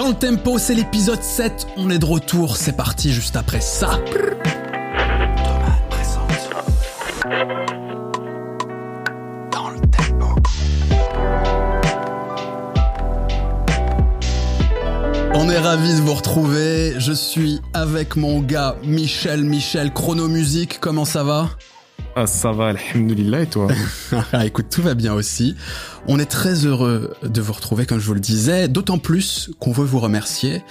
Dans le tempo, c'est l'épisode 7. On est de retour. C'est parti juste après ça. On est ravis de vous retrouver. Je suis avec mon gars Michel. Michel, Chronomusique, comment ça va? Ah, ça va, alhamdoulilah, et toi ah, Écoute, tout va bien aussi. On est très heureux de vous retrouver, comme je vous le disais, d'autant plus qu'on veut vous remercier.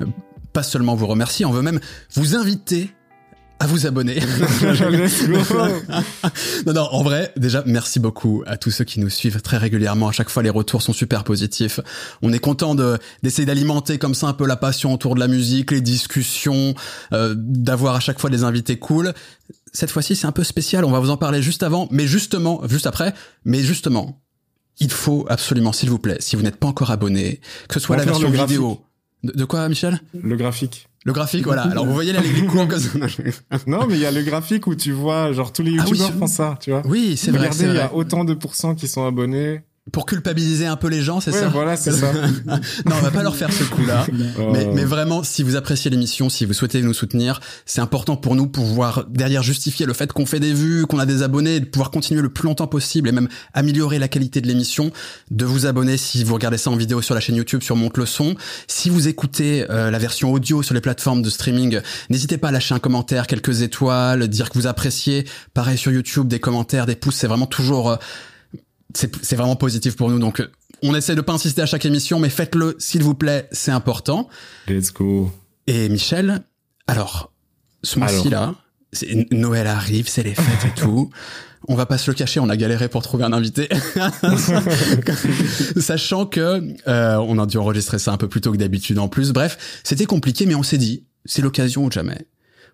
Euh, pas seulement vous remercier, on veut même vous inviter à vous abonner. non, non, en vrai, déjà, merci beaucoup à tous ceux qui nous suivent très régulièrement. À chaque fois, les retours sont super positifs. On est content de, d'essayer d'alimenter comme ça un peu la passion autour de la musique, les discussions, euh, d'avoir à chaque fois des invités cool. Cette fois-ci, c'est un peu spécial. On va vous en parler juste avant, mais justement, juste après, mais justement, il faut absolument, s'il vous plaît, si vous n'êtes pas encore abonné, que ce soit la version vidéo. De, quoi, Michel? Le graphique. Le graphique, voilà. Alors vous voyez là les cours comme ça. non, mais il y a le graphique où tu vois, genre tous les ah youtubeurs font ça, tu vois. Oui, c'est vrai. Regardez, il y a autant de pourcents qui sont abonnés. Pour culpabiliser un peu les gens, c'est ouais, ça voilà, c'est ça. non, on va pas leur faire ce coup-là. mais, mais, vraiment, si vous appréciez l'émission, si vous souhaitez nous soutenir, c'est important pour nous pouvoir derrière justifier le fait qu'on fait des vues, qu'on a des abonnés, de pouvoir continuer le plus longtemps possible et même améliorer la qualité de l'émission, de vous abonner si vous regardez ça en vidéo sur la chaîne YouTube sur Monte le Son. Si vous écoutez euh, la version audio sur les plateformes de streaming, n'hésitez pas à lâcher un commentaire, quelques étoiles, dire que vous appréciez. Pareil sur YouTube, des commentaires, des pouces, c'est vraiment toujours... Euh, c'est vraiment positif pour nous. Donc, on essaie de pas insister à chaque émission, mais faites-le, s'il vous plaît, c'est important. Let's go. Et Michel, alors, ce mois-ci là, Noël arrive, c'est les fêtes et tout. On va pas se le cacher, on a galéré pour trouver un invité, sachant que euh, on a dû enregistrer ça un peu plus tôt que d'habitude en plus. Bref, c'était compliqué, mais on s'est dit, c'est l'occasion ou jamais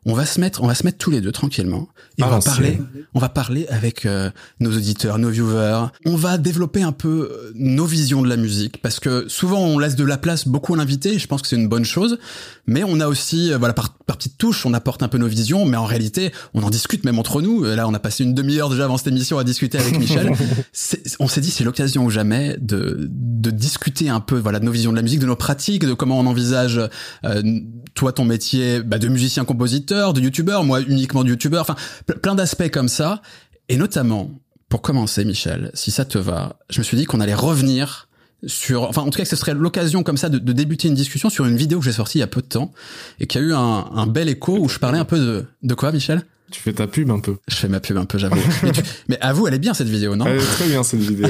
on va se mettre, on va se mettre tous les deux tranquillement et on va parler, on va parler avec euh, nos auditeurs, nos viewers. On va développer un peu euh, nos visions de la musique parce que souvent on laisse de la place beaucoup à l'invité. Je pense que c'est une bonne chose, mais on a aussi, euh, voilà, par, par petites touches, on apporte un peu nos visions, mais en réalité, on en discute même entre nous. Là, on a passé une demi-heure déjà avant cette émission à discuter avec Michel. on s'est dit c'est l'occasion ou jamais de de discuter un peu, voilà, de nos visions de la musique, de nos pratiques, de comment on envisage toi ton métier bah, de musicien compositeur de youtubeur, moi uniquement de youtubeur, enfin plein d'aspects comme ça. Et notamment, pour commencer, Michel, si ça te va, je me suis dit qu'on allait revenir sur, enfin en tout cas que ce serait l'occasion comme ça de, débuter une discussion sur une vidéo que j'ai sortie il y a peu de temps et qui a eu un, bel écho où je parlais un peu de, de quoi, Michel? Tu fais ta pub un peu. Je fais ma pub un peu, j'avoue. mais, mais avoue, elle est bien cette vidéo, non? Elle est très bien cette vidéo.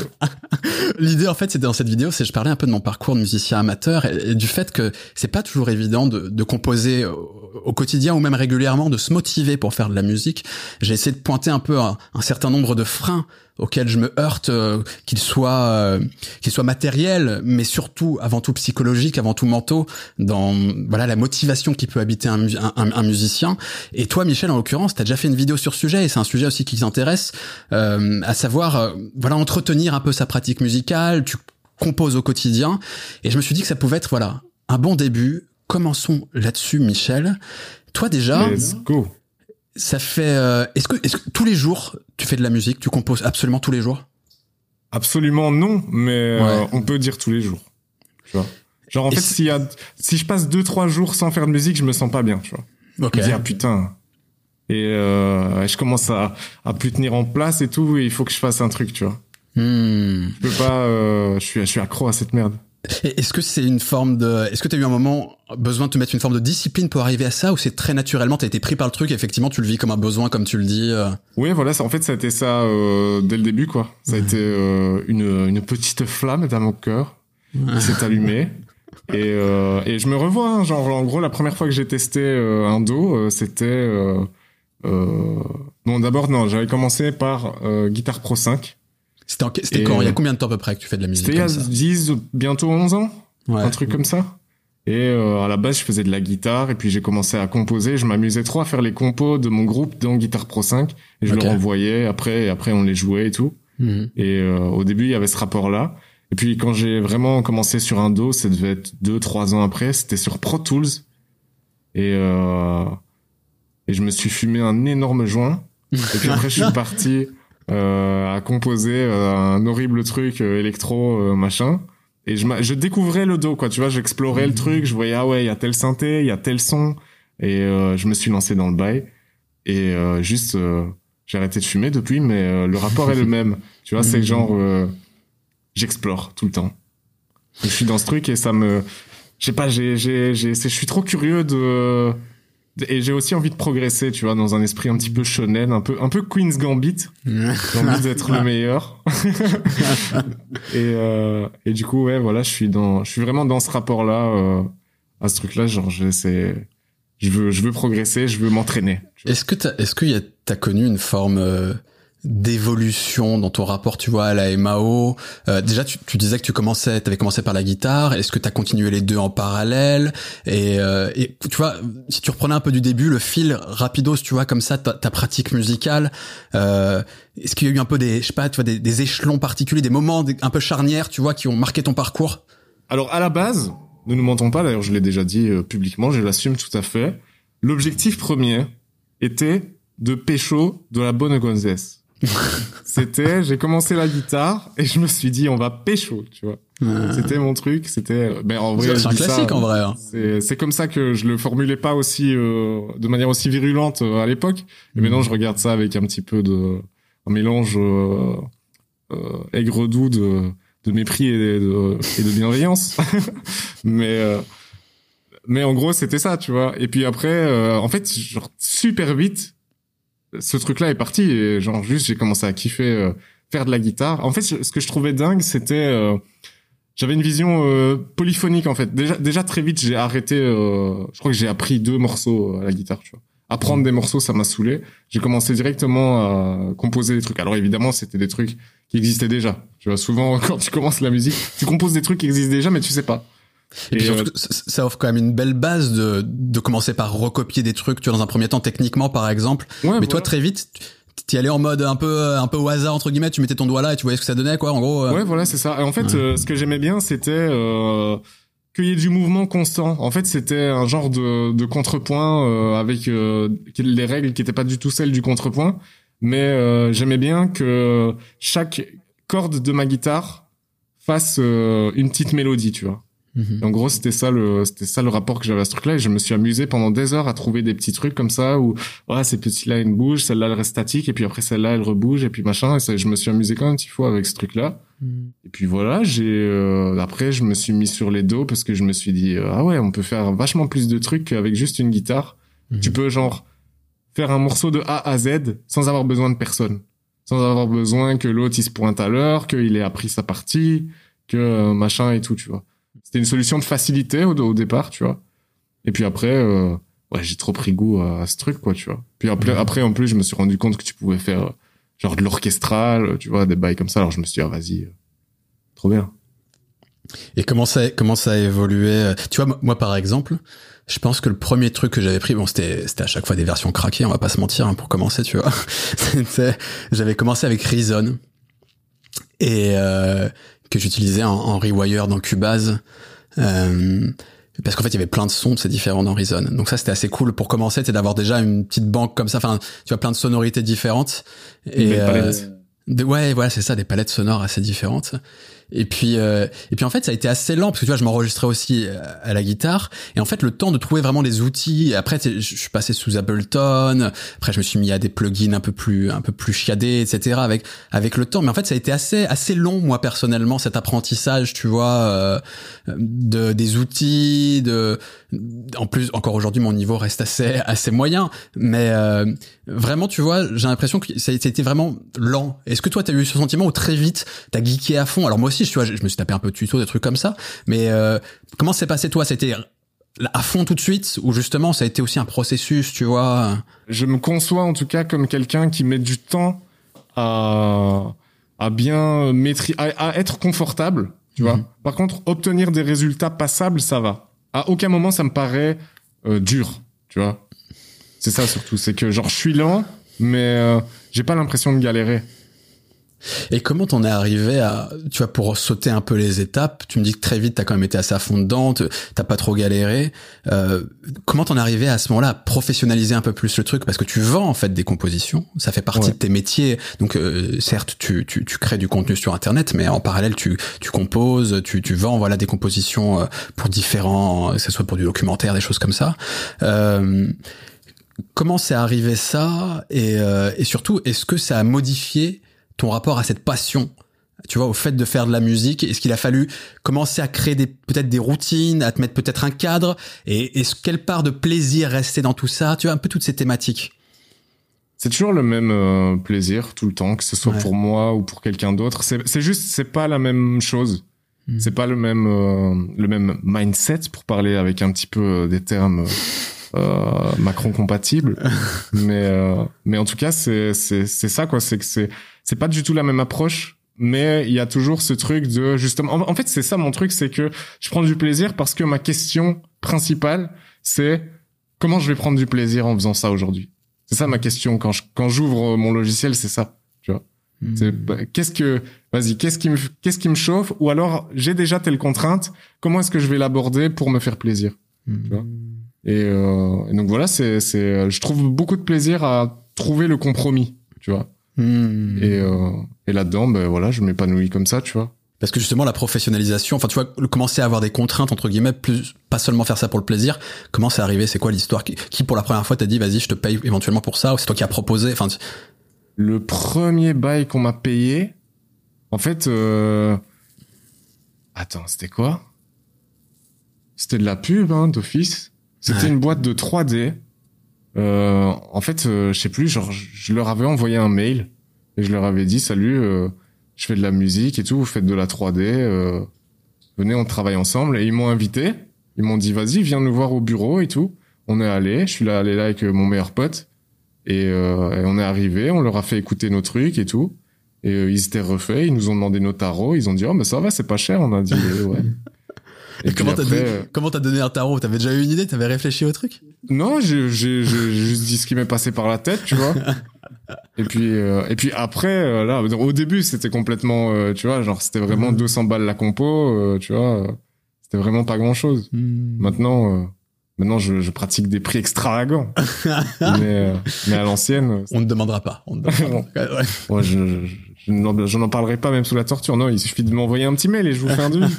L'idée, en fait, c'était dans cette vidéo, c'est je parlais un peu de mon parcours de musicien amateur et, du fait que c'est pas toujours évident de, de composer au quotidien ou même régulièrement de se motiver pour faire de la musique. J'ai essayé de pointer un peu un, certain nombre de freins auxquels je me heurte, euh, qu'ils soient euh, qu'ils soient matériels, mais surtout avant tout psychologiques, avant tout mentaux, dans voilà la motivation qui peut habiter un, un, un musicien. Et toi, Michel, en l'occurrence, tu as déjà fait une vidéo sur ce sujet, et c'est un sujet aussi qui t'intéresse, euh, à savoir voilà entretenir un peu sa pratique musicale. Tu composes au quotidien, et je me suis dit que ça pouvait être voilà un bon début commençons là-dessus, Michel. Toi déjà, Let's go. Ça fait. Euh, est-ce que, est-ce que tous les jours tu fais de la musique, tu composes absolument tous les jours? Absolument non, mais euh, on peut dire tous les jours. Tu vois. Genre en fait, si, y a, si je passe deux trois jours sans faire de musique, je me sens pas bien, tu vois. Je me dis ah putain. Et euh, je commence à, à plus tenir en place et tout, et il faut que je fasse un truc, tu vois. Hmm. Je peux pas. Euh, je suis je suis accro à cette merde. Est-ce que c'est une forme de, est-ce que tu as eu un moment besoin de te mettre une forme de discipline pour arriver à ça ou c'est très naturellement, t'as été pris par le truc et effectivement tu le vis comme un besoin comme tu le dis euh Oui, voilà, en fait ça a été ça euh, dès le début quoi. Ça a été euh, une, une petite flamme dans mon cœur qui s'est allumée. Et, et je me revois, hein, genre en gros la première fois que j'ai testé un Do, c'était... bon d'abord non, j'avais commencé par Guitar Pro 5 c'était quand? Il y a combien de temps à peu près que tu fais de la musique C'était il y a 10, bientôt 11 ans? Un truc comme ça. Et euh, à la base, je faisais de la guitare et puis j'ai commencé à composer. Je m'amusais trop à faire les compos de mon groupe dans Guitar Pro 5 et je okay. leur envoyais. Après, et après, on les jouait et tout. Mhm. Et euh, au début, il y avait ce rapport-là. Et puis quand j'ai vraiment commencé sur un dos, ça devait être deux, trois ans après. C'était sur Pro Tools et euh, et je me suis fumé un énorme joint. et puis après, je suis parti euh, à composer euh, un horrible truc euh, électro machin. et je, je découvrais le dos, quoi. Tu vois, j'explorais le truc, je voyais, ah ouais, il y a tel synthé, il y a tel son. Et euh, je me suis lancé dans le bail. Et euh, juste, euh, j'ai arrêté de fumer depuis, mais le rapport est le même. Tu vois, c'est genre, j'explore tout le temps. Je suis dans ce truc et ça me, je sais pas, j'ai, j'ai, j'ai, je suis trop curieux de, et j'ai aussi envie de progresser, tu vois, dans un esprit un petit peu shonen, un peu, un peu Queen's Gambit. J'ai envie d'être le meilleur. et, euh, et du coup, ouais, voilà, je suis dans, je suis vraiment dans ce rapport-là, euh, à ce truc-là, genre, j'essaie, je veux, je veux progresser, je veux m'entraîner. Est-ce que t'as, est-ce que y a, t'as connu une forme, euh, d'évolution dans ton rapport, tu vois, à la MAO euh, Déjà, tu, tu, disais que tu commençais, avais commencé par la guitare. Est-ce que tu as continué les deux en parallèle? Et, euh, et, tu vois, si tu reprenais un peu du début, le fil rapidos, tu vois, comme ça, ta, ta pratique musicale. Euh, Est-ce qu'il y a eu un peu des, je sais pas, tu vois, des, des échelons particuliers, des moments un peu charnières, tu vois, qui ont marqué ton parcours? Alors à la base, ne nous mentons pas. D'ailleurs, je l'ai déjà dit euh, publiquement, je l'assume tout à fait. L'objectif premier était de pécho de la bonne gonzesse c'était, j'ai commencé la guitare et je me suis dit, on va pécho, tu vois. C'était mon truc, c'était, ben en vrai, c'est un classique en vrai. Hein. C'est comme ça que je le formulais pas aussi euh, de manière aussi virulente euh, à l'époque. Et maintenant, je regarde ça avec un petit peu de un mélange euh, euh aigre doux de, de mépris et de, et de bienveillance. mais mais en gros, c'était ça, tu vois. Et puis après, en fait, genre super vite, ce truc-là est parti et genre juste j'ai commencé à kiffer euh, faire de la guitare. En fait, ce que je trouvais dingue, c'était euh, j'avais une vision euh, polyphonique en fait. Déjà déjà très vite, j'ai arrêté je crois que j'ai appris deux morceaux à la guitare, tu vois. Apprendre des morceaux, ça m'a saoulé. J'ai commencé directement à composer des trucs. Alors évidemment, c'était des trucs qui existaient déjà. Tu vois, souvent quand tu commences la musique, tu composes des trucs qui existent déjà mais tu sais pas. Et, puis surtout, ça offre quand même une belle base de, de commencer par recopier des trucs, tu vois, dans un premier temps, techniquement, par exemple. mais toi, très vite, t'y allais en mode un peu, un peu au hasard, entre guillemets, tu mettais ton doigt là et tu voyais ce que ça donnait, quoi, en gros. Euh. Ouais, voilà, c'est ça. Et en fait, euh, ce que j'aimais bien, c'était, euh, qu'il y ait du mouvement constant. En fait, c'était un genre de, de contrepoint euh, avec les règles qui étaient pas du tout celles du contrepoint, mais j'aimais bien que chaque corde de ma guitare fasse une petite mélodie, tu vois. Mhm. En gros, c'était ça le, c'était ça le rapport que j'avais à ce truc-là. Et je me suis amusé pendant des heures à trouver des petits trucs comme ça où, ouais, ces petits-là, ils bougent, celle-là, elle reste statique, et puis après, celle-là, elle rebouge, et puis machin. Et ça, je me suis amusé quand même un petit fois avec ce truc-là. Mhm. Et puis voilà, j'ai, euh, après, je me suis mis sur les dos parce que je me suis dit, euh, ah ouais, on peut faire vachement plus de trucs avec juste une guitare. Mhm. Tu peux, genre, faire un morceau de A à Z sans avoir besoin de personne. Sans avoir besoin que l'autre, il se pointe à l'heure, qu'il ait appris sa partie, que euh, machin et tout, tu vois. C'était une solution de facilité au, départ, tu vois. Et puis après, euh, ouais, j'ai trop pris goût à, ce truc, quoi, tu vois. Puis après, après, en plus, je me suis rendu compte que tu pouvais faire euh, genre de l'orchestral, tu vois, des bails comme ça. Alors je me suis dit, ah, vas-y, euh, trop bien. Et comment ça, comment ça a évolué Tu vois, moi, par exemple, je pense que le premier truc que j'avais pris, bon, c'était, c'était à chaque fois des versions craquées, on va pas se mentir, hein, pour commencer, tu vois. j'avais commencé avec Reason. Et, euh, que j'utilisais en, en, rewire dans Cubase. Euh, parce qu'en fait, il y avait plein de sons, c'est différent dans Reason. Donc ça, c'était assez cool pour commencer, c'est d'avoir déjà une petite banque comme ça. Enfin, tu vois, plein de sonorités différentes. Et, euh, ouais, voilà, c'est ça, des palettes sonores assez différentes. Et puis, euh, et puis en fait, ça a été assez lent parce que tu vois, je m'enregistrais aussi euh, à la guitare. Et en fait, le temps de trouver vraiment les outils. Après, je suis passé sous Ableton. Après, je me suis mis à des plugins un peu plus, un peu plus chiadés, etc. Avec avec le temps. Mais en fait, ça a été assez assez long, moi personnellement, cet apprentissage, tu vois, euh, de des outils. De en plus, encore aujourd'hui, mon niveau reste assez assez moyen. Mais euh, vraiment, tu vois, j'ai l'impression que ça a été vraiment lent. Est-ce que toi, t'as eu ce sentiment où très vite, t'as geeké à fond? Alors moi aussi tu vois, je, me suis tapé un peu de tuto, des trucs comme ça. Mais euh, comment s'est passé toi? C'était à fond tout de suite? Ou justement ça a été aussi un processus, tu vois? Je me conçois en tout cas comme quelqu'un qui met du temps à à bien maîtriser, à, être confortable, tu vois. Mhm. Par contre, obtenir des résultats passables, ça va. À aucun moment ça me paraît euh, dur, tu vois. C'est ça surtout, c'est que genre je suis lent, mais euh, j'ai pas l'impression de galérer. Et comment t'en es arrivé à, tu vois, pour sauter un peu les étapes, tu me dis que très vite t'as quand même été assez à fond dedans, t'as pas trop galéré. Euh, comment t'en es arrivé à ce moment-là à professionnaliser un peu plus le truc? Parce que tu vends en fait des compositions, ça fait partie de tes métiers. Donc euh, certes tu, tu, tu crées du contenu sur internet, mais en parallèle tu tu composes, tu tu vends voilà des compositions euh, pour différents, que ce soit pour du documentaire, des choses comme ça. Euh, comment c'est arrivé ça? Et, euh, et surtout est-ce que ça a modifié ton rapport à cette passion tu vois, au fait de faire de la musique Est-ce qu'il a fallu commencer à créer des peut-être des routines, à te mettre peut-être un cadre? Et est-ce quelle part de plaisir restait dans tout ça? Tu vois, un peu toutes ces thématiques. C'est toujours le même euh, plaisir tout le temps, que ce soit pour moi ou pour quelqu'un d'autre. C'est juste, c'est pas la même chose. Hmm. C'est pas le même euh, le même mindset pour parler avec un petit peu euh, des termes Macron compatibles. mais mais en tout cas, c'est c'est c'est ça quoi. C'est que c'est c'est pas du tout la même approche mais il y a toujours ce truc de justement en, fait c'est ça mon truc c'est que je prends du plaisir parce que ma question principale c'est comment je vais prendre du plaisir en faisant ça aujourd'hui? C'est ça ma question quand je, quand j'ouvre mon logiciel c'est ça tu vois. Hmm. c'est bah, qu'est-ce que vas-y qu'est-ce qui me qu'est-ce qui me chauffe? Ou alors j'ai déjà telle contrainte comment est-ce que je vais l'aborder pour me faire plaisir? Tu vois? Et, euh, et donc voilà c'est c'est je trouve beaucoup de plaisir à trouver le compromis tu vois Hmm. Et, euh, et là-dedans, ben voilà, je m'épanouis comme ça, tu vois. Parce que justement la professionnalisation, enfin tu vois, commencer à avoir des contraintes entre guillemets, plus pas seulement faire ça pour le plaisir. Comment c'est arrivé? C'est quoi l'histoire? Qui, qui, pour la première fois t'a dit vas-y je te paye éventuellement pour ça? Ou c'est toi qui as proposé? Enfin le premier bail qu'on m'a payé, en fait, euh... attends c'était quoi? C'était de la pub hein, d'office. C'était une boîte de 3D euh, en fait, euh, je sais plus, genre, je leur avais envoyé un mail et je leur avais dit salut, euh, je fais de la musique et tout, vous faites de la 3D, venez, on travaille ensemble. Et ils m'ont invité, ils m'ont dit vas-y, viens nous voir au bureau et tout. On est allé, je suis là allé là avec mon meilleur pote et, et, on est arrivé, on leur a fait écouter nos trucs et tout. Et ils étaient refaits, ils nous ont demandé nos tarots, ils ont dit oh mais ça va, c'est pas cher, on a dit ouais. Et, comment t'as donné, euh, comment t'as donné un tarot? T'avais déjà eu une idée? T'avais réfléchi au truc? Non, j'ai juste dit ce qui m'est passé par la tête, tu vois. et puis euh, et puis après euh, là, au début c'était complètement, tu vois, genre c'était vraiment 200 balles la compo, tu vois. c'était vraiment pas grand chose. Hmm. Maintenant. Maintenant, je, je, pratique des prix extravagants. mais, mais à l'ancienne. On ne demandera pas. On ne demandera pas. Ouais. je, je n'en parlerai pas même sous la torture. Non, il suffit de m'envoyer un petit mail et je vous fais un devis.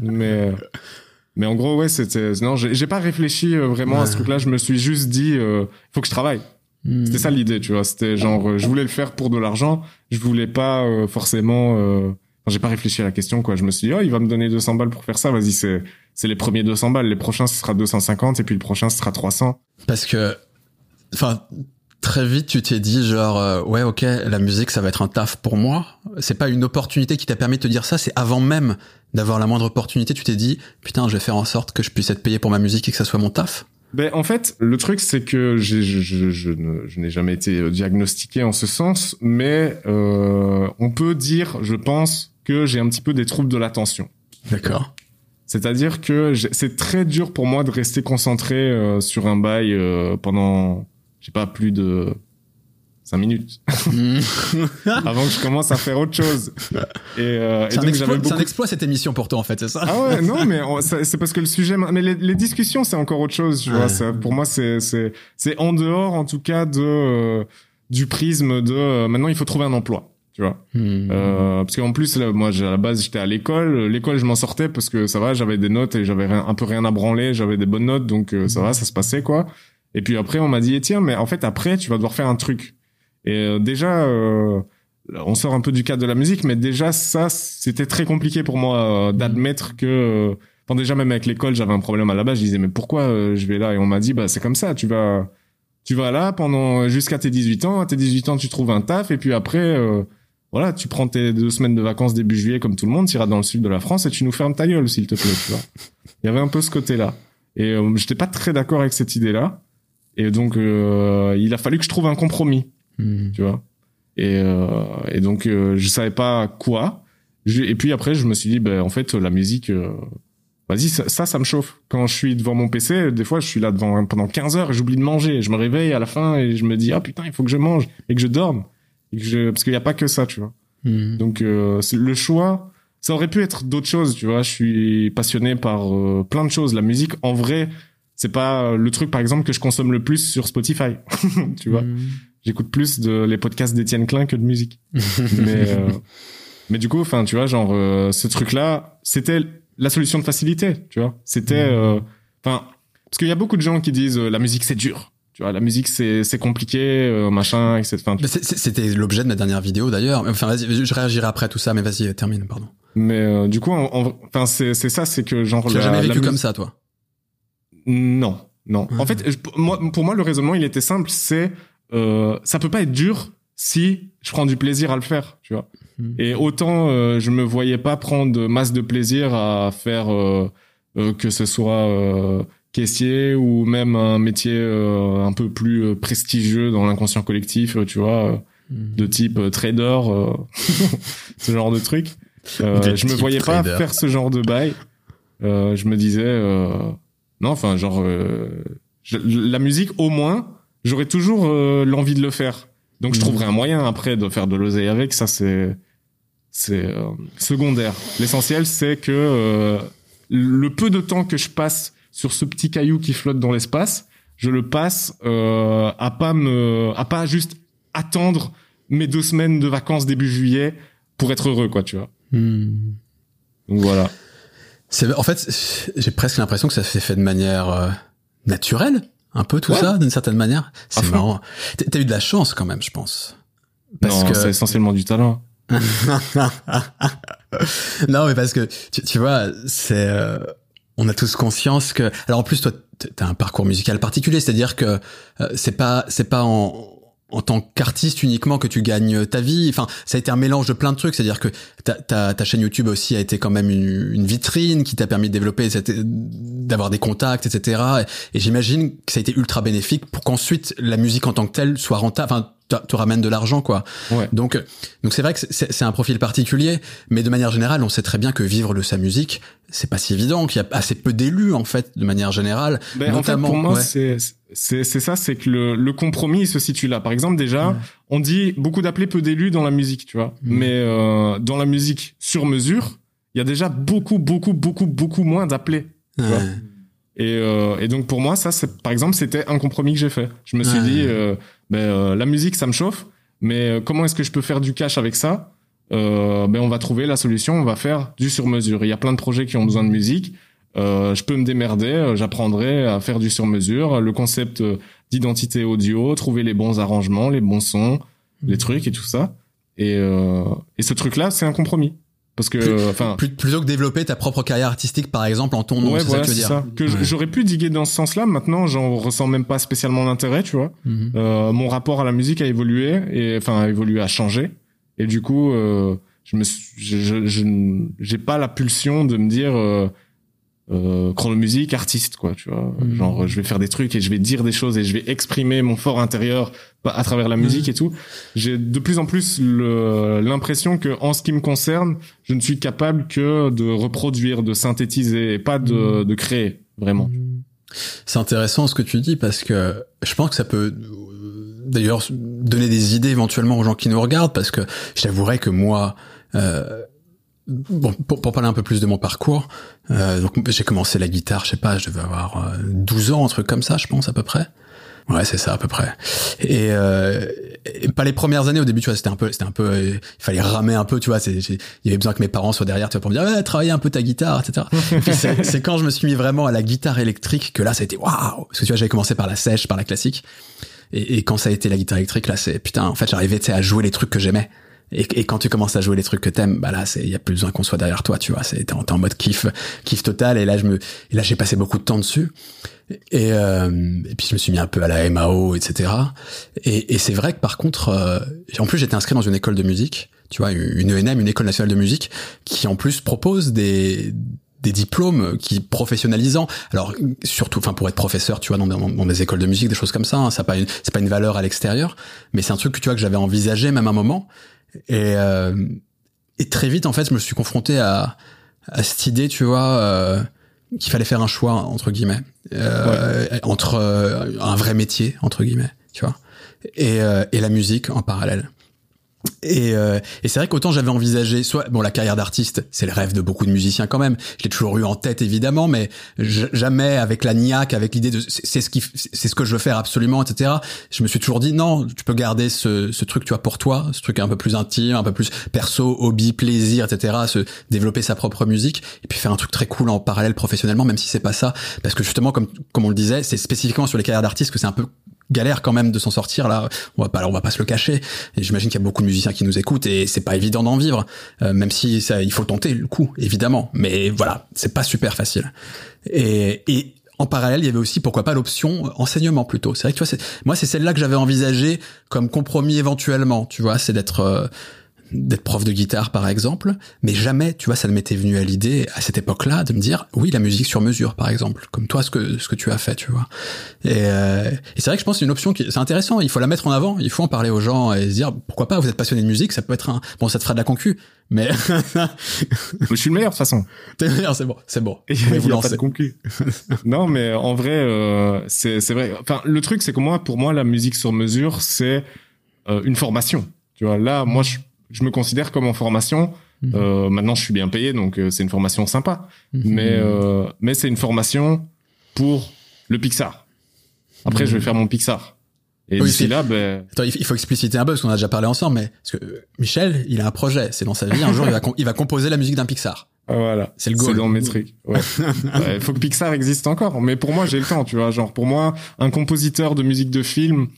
mais mais en gros, ouais, c'était non, j'ai pas réfléchi euh, vraiment à ce truc-là. Je me suis juste dit, euh, faut que je travaille. Hmm. C'était ça l'idée, tu vois. C'était genre, euh, je voulais le faire pour de l'argent. Je voulais pas euh, forcément. Enfin, j'ai pas réfléchi à la question, quoi. Je me suis dit, oh, il va me donner 200 balles pour faire ça. Vas-y, c'est c'est les premiers 200 balles. Les prochains, ce sera 250 et puis le prochain, ce sera 300. Parce que, enfin, très vite tu t'es dit genre euh, ouais ok la musique ça va être un taf pour moi. C'est pas une opportunité qui t'a permis de te dire ça c'est avant même d'avoir la moindre opportunité. Tu t'es dit putain je vais faire en sorte que je puisse être payé pour ma musique et que ça soit mon taf. Ben en fait le truc c'est que je, je, je, je n'ai jamais été euh, diagnostiqué en ce sens mais euh, on peut dire je pense que j'ai un petit peu des troubles de l'attention. D'accord. C'est-à-dire que c'est très dur pour moi de rester concentré euh, sur un bail pendant j'ai pas plus de cinq minutes avant que je commence à faire autre chose. Et, euh, c'est, un, exploit, beaucoup... un exploit cette émission pour toi en fait, c'est ça? Ah ouais, non, mais c'est parce que le sujet, mais les, les discussions c'est encore autre chose, tu vois. Ça, pour moi, c'est c'est c'est en dehors en tout cas de euh, du prisme de euh, maintenant il faut trouver un emploi. Tu vois, hmm. euh, parce qu'en plus là, moi à la base j'étais à l'école, l'école je m'en sortais parce que ça va, j'avais des notes et j'avais un peu rien à branler, j'avais des bonnes notes donc ça va, ça se passait quoi. Et puis après, on m'a dit, tiens, mais en fait, après, tu vas devoir faire un truc. Et euh, déjà, euh, on sort un peu du cadre de la musique, mais déjà, ça, c'était très compliqué pour moi euh, d'admettre que... Bon, déjà, même avec l'école, j'avais un problème à la base. Je disais, mais pourquoi je vais là? Et on m'a dit, bah, c'est comme ça, tu vas... Tu vas là pendant jusqu'à tes 18 ans. À tes 18 ans, tu trouves un taf. Et puis après, voilà, tu prends tes deux semaines de vacances début juillet comme tout le monde, tu iras dans le sud de la France et tu nous fermes ta gueule, s'il te plaît, tu vois. Il y avait un peu ce côté-là. Et j'étais pas très d'accord avec cette idée-là. Et donc, euh, il a fallu que je trouve un compromis, hmm. tu vois. Et, euh, et donc, euh, je savais pas quoi. et puis après, je me suis dit, ben, en fait, la musique, euh, vas-y, ça, ça, ça, me chauffe. Quand je suis devant mon PC, des fois, je suis là devant pendant 15 heures, j'oublie de manger. Je me réveille à la fin et je me dis, ah putain, il faut que je mange et que je dorme. Et que je... Parce qu'il n'y a pas que ça, tu vois. Hmm. Donc euh, le choix, ça aurait pu être d'autres choses, tu vois. Je suis passionné par euh, plein de choses. La musique, en vrai, c'est pas le truc, par exemple, que je consomme le plus sur Spotify, tu vois. Hmm. J'écoute plus de les podcasts d'Étienne Klein que de musique. mais euh, mais du coup, enfin, tu vois, genre ce truc-là, c'était la solution de facilité, tu vois. C'était, hmm. enfin, parce qu'il y a beaucoup de gens qui disent la musique c'est dur tu vois la musique c'est c'est compliqué euh, machin etc c'était l'objet de ma dernière vidéo d'ailleurs enfin vas-y je réagirai après tout ça mais vas-y termine pardon mais euh, du coup enfin c'est c'est ça c'est que genre tu l'as jamais vécu comme ça toi non non en fait moi pour moi le raisonnement il était simple c'est euh, ça peut pas être dur si je prends du plaisir à le faire tu vois hmm. et autant euh, je me voyais pas prendre masse de plaisir à faire euh, que ce soit caissier ou même un métier euh, un peu plus euh, prestigieux dans l'inconscient collectif, euh, tu vois, de type trader, ce genre de truc. je me voyais pas faire ce genre de bail. je me disais, non, enfin, genre, la musique, au moins, j'aurais toujours l'envie de le faire. Donc, je trouverais un moyen après de faire de l'oseille avec. Ça, c'est c'est secondaire. L'essentiel, c'est que le peu de temps que je passe sur ce petit caillou qui flotte dans l'espace, je le passe euh, à pas me, à pas juste attendre mes deux semaines de vacances début juillet pour être heureux, quoi, tu vois. Hmm. Donc voilà. C'est en fait, j'ai presque l'impression que ça s'est fait de manière euh, naturelle, un peu tout ça, d'une certaine manière. C'est marrant. T'as eu de la chance quand même, je pense. Parce non, que c'est essentiellement du talent. non, mais parce que tu, tu vois, c'est euh, on a tous conscience que alors en plus toi t'as un parcours musical particulier c'est-à-dire que euh, c'est pas c'est pas en en tant qu'artiste uniquement que tu gagnes ta vie. Enfin, ça a été un mélange de plein de trucs. C'est-à-dire que ta, chaîne YouTube aussi a été quand même une, vitrine qui t'a permis de développer, d'avoir des contacts, etc. Et, j'imagine que ça a été ultra bénéfique pour qu'ensuite la musique en tant que telle soit rentable. Te ramène de l'argent quoi. Ouais. Donc donc c'est vrai que c'est un profil particulier, mais de manière générale, on sait très bien que vivre de sa musique, c'est pas si évident, qu'il y a assez peu d'élus en fait de manière générale. Ben, notamment, en fait, pour moi, c'est c'est c'est ça, c'est que le, le compromis se situe là. Par exemple, déjà, on dit beaucoup d'appelés, peu d'élus dans la musique, tu vois. Mm. Mais euh, dans la musique sur mesure, il y a déjà beaucoup beaucoup beaucoup beaucoup moins d'appelés. Et, euh, et donc pour moi, ça, c'est par exemple, c'était un compromis que j'ai fait. Je me suis dit, euh, ben euh, la musique, ça me chauffe, mais euh, comment est-ce que je peux faire du cash avec ça? Euh, Ben on va trouver la solution, on va faire du sur mesure. Il y a plein de projets qui ont besoin de musique. Euh, je peux me démerder, j'apprendrai à faire du sur mesure, le concept d'identité audio, trouver les bons arrangements, les bons sons, les mmh. trucs et tout ça. Et, et ce truc-là, c'est un compromis. Parce que, enfin, plutôt que développer ta propre carrière artistique, par exemple, en ton nom, ouais, c'est ça que tu veux dire. Ça. Que j'aurais pu diguer dans ce sens-là. Maintenant, j'en ressens même pas spécialement l'intérêt, tu vois. Mhm. euh, mon rapport à la musique a évolué et, enfin, a évolué, a changé. Et du coup, euh, je me, je, je, j'ai pas la pulsion de me dire, euh, euh, chronomusique artiste quoi tu vois mhm. genre je vais faire des trucs et je vais dire des choses et je vais exprimer mon fort intérieur à travers la musique mhm. et tout j'ai de plus en plus l'impression que en ce qui me concerne je ne suis capable que de reproduire de synthétiser et pas de, mhm. de créer vraiment c'est intéressant ce que tu dis parce que je pense que ça peut d'ailleurs donner des idées éventuellement aux gens qui nous regardent parce que je t'avouerai que moi euh, bon, pour, pour, parler un peu plus de mon parcours, euh, donc j'ai commencé la guitare, je sais pas, je devais avoir 12 euh, ans, un truc comme ça, je pense à peu près. Ouais, c'est ça à peu près. Et, euh, pas les premières années au début, tu vois, c'était un peu, c'était un peu, euh, il fallait ramer un peu, tu vois. Il y avait besoin que mes parents soient derrière, tu vois, pour me dire, ouais, travailler un peu ta guitare, etc. c'est quand je me suis mis vraiment à la guitare électrique que là, ça a été waouh, parce que tu vois, j'avais commencé par la sèche, par la classique, et, et quand ça a été la guitare électrique, là, c'est putain, en fait, j'arrivais, à jouer les trucs que j'aimais. Et, et, quand tu commences à jouer les trucs que t'aimes, bah là, c'est il y a plus besoin qu'on soit derrière toi, tu vois. C'est t'es en, en, mode kiff, kiff total. Et là, je me, et là, j'ai passé beaucoup de temps dessus. Et, euh, et puis je me suis mis un peu à la MAO, etc. Et, et c'est vrai que par contre, euh, en plus, j'étais inscrit dans une école de musique, tu vois, une ENM, une école nationale de musique, qui en plus propose des des diplômes qui professionnalisant. Alors surtout enfin pour être professeur tu vois dans, dans, dans, des écoles de musique des choses comme ça hein, ça pas une c'est pas une valeur à l'extérieur mais c'est un truc que tu vois que j'avais envisagé même un moment. Et, euh, et très vite, en fait, je me suis confronté à, à cette idée, tu vois, euh, qu'il fallait faire un choix entre guillemets, euh, entre euh, un vrai métier entre guillemets, tu vois, et, euh, et la musique en parallèle. Et, euh, et c'est vrai qu'autant j'avais envisagé, soit bon la carrière d'artiste, c'est le rêve de beaucoup de musiciens quand même. Je l'ai toujours eu en tête évidemment, mais jamais avec la niaque, avec l'idée de c'est ce qui c'est ce que je veux faire absolument, etc. Je me suis toujours dit non, tu peux garder ce, ce truc tu vois pour toi, ce truc un peu plus intime, un peu plus perso, hobby, plaisir, etc. Se développer sa propre musique et puis faire un truc très cool en parallèle professionnellement, même si c'est pas ça, parce que justement comme comme on le disait, c'est spécifiquement sur les carrières d'artistes que c'est un peu galère quand même de s'en sortir là. On va pas, on va pas se le cacher. Et j'imagine qu'il y a beaucoup de musiciens qui nous écoutent et c'est pas évident d'en vivre, euh, même si ça, il faut tenter le coup évidemment. Mais voilà, c'est pas super facile. Et, et en parallèle, il y avait aussi pourquoi pas l'option enseignement plutôt. C'est vrai que tu vois, moi c'est celle-là que j'avais envisagé comme compromis éventuellement. Tu vois, c'est d'être euh, d'être prof de guitare par exemple, mais jamais, tu vois, ça ne m'était venu à l'idée à cette époque-là de me dire oui la musique sur mesure par exemple, comme toi ce que ce que tu as fait, tu vois. Et, euh, et c'est vrai que je pense que c'est une option qui c'est intéressant, il faut la mettre en avant, il faut en parler aux gens et se dire pourquoi pas vous êtes passionné de musique, ça peut être un bon ça te fera de la concu, mais je suis le meilleur de toute façon. T'es le meilleur, c'est bon, c'est bon. Et vous lancez. Concu. non mais en vrai euh, c'est c'est vrai. Enfin le truc c'est que moi pour moi la musique sur mesure c'est euh, une formation. Tu vois là moi je je me considère comme en formation. Mhm. Euh, maintenant, je suis bien payé, donc euh, c'est une formation sympa. Mhm. Mais euh, mais c'est une formation pour le Pixar. Après, je vais mhm. faire mon Pixar. Et d'ici là, ben... Attends, il faut expliciter un peu parce qu'on a déjà parlé ensemble, mais parce que Michel, il a un projet. C'est dans sa vie. Un jour, il va, il va composer la musique d'un Pixar. Ah, voilà. C'est le goal. C'est dans mes trucs. Ouais. Il faut que Pixar existe encore. Mais pour moi, j'ai le temps, tu vois. Genre, pour moi, un compositeur de musique de film,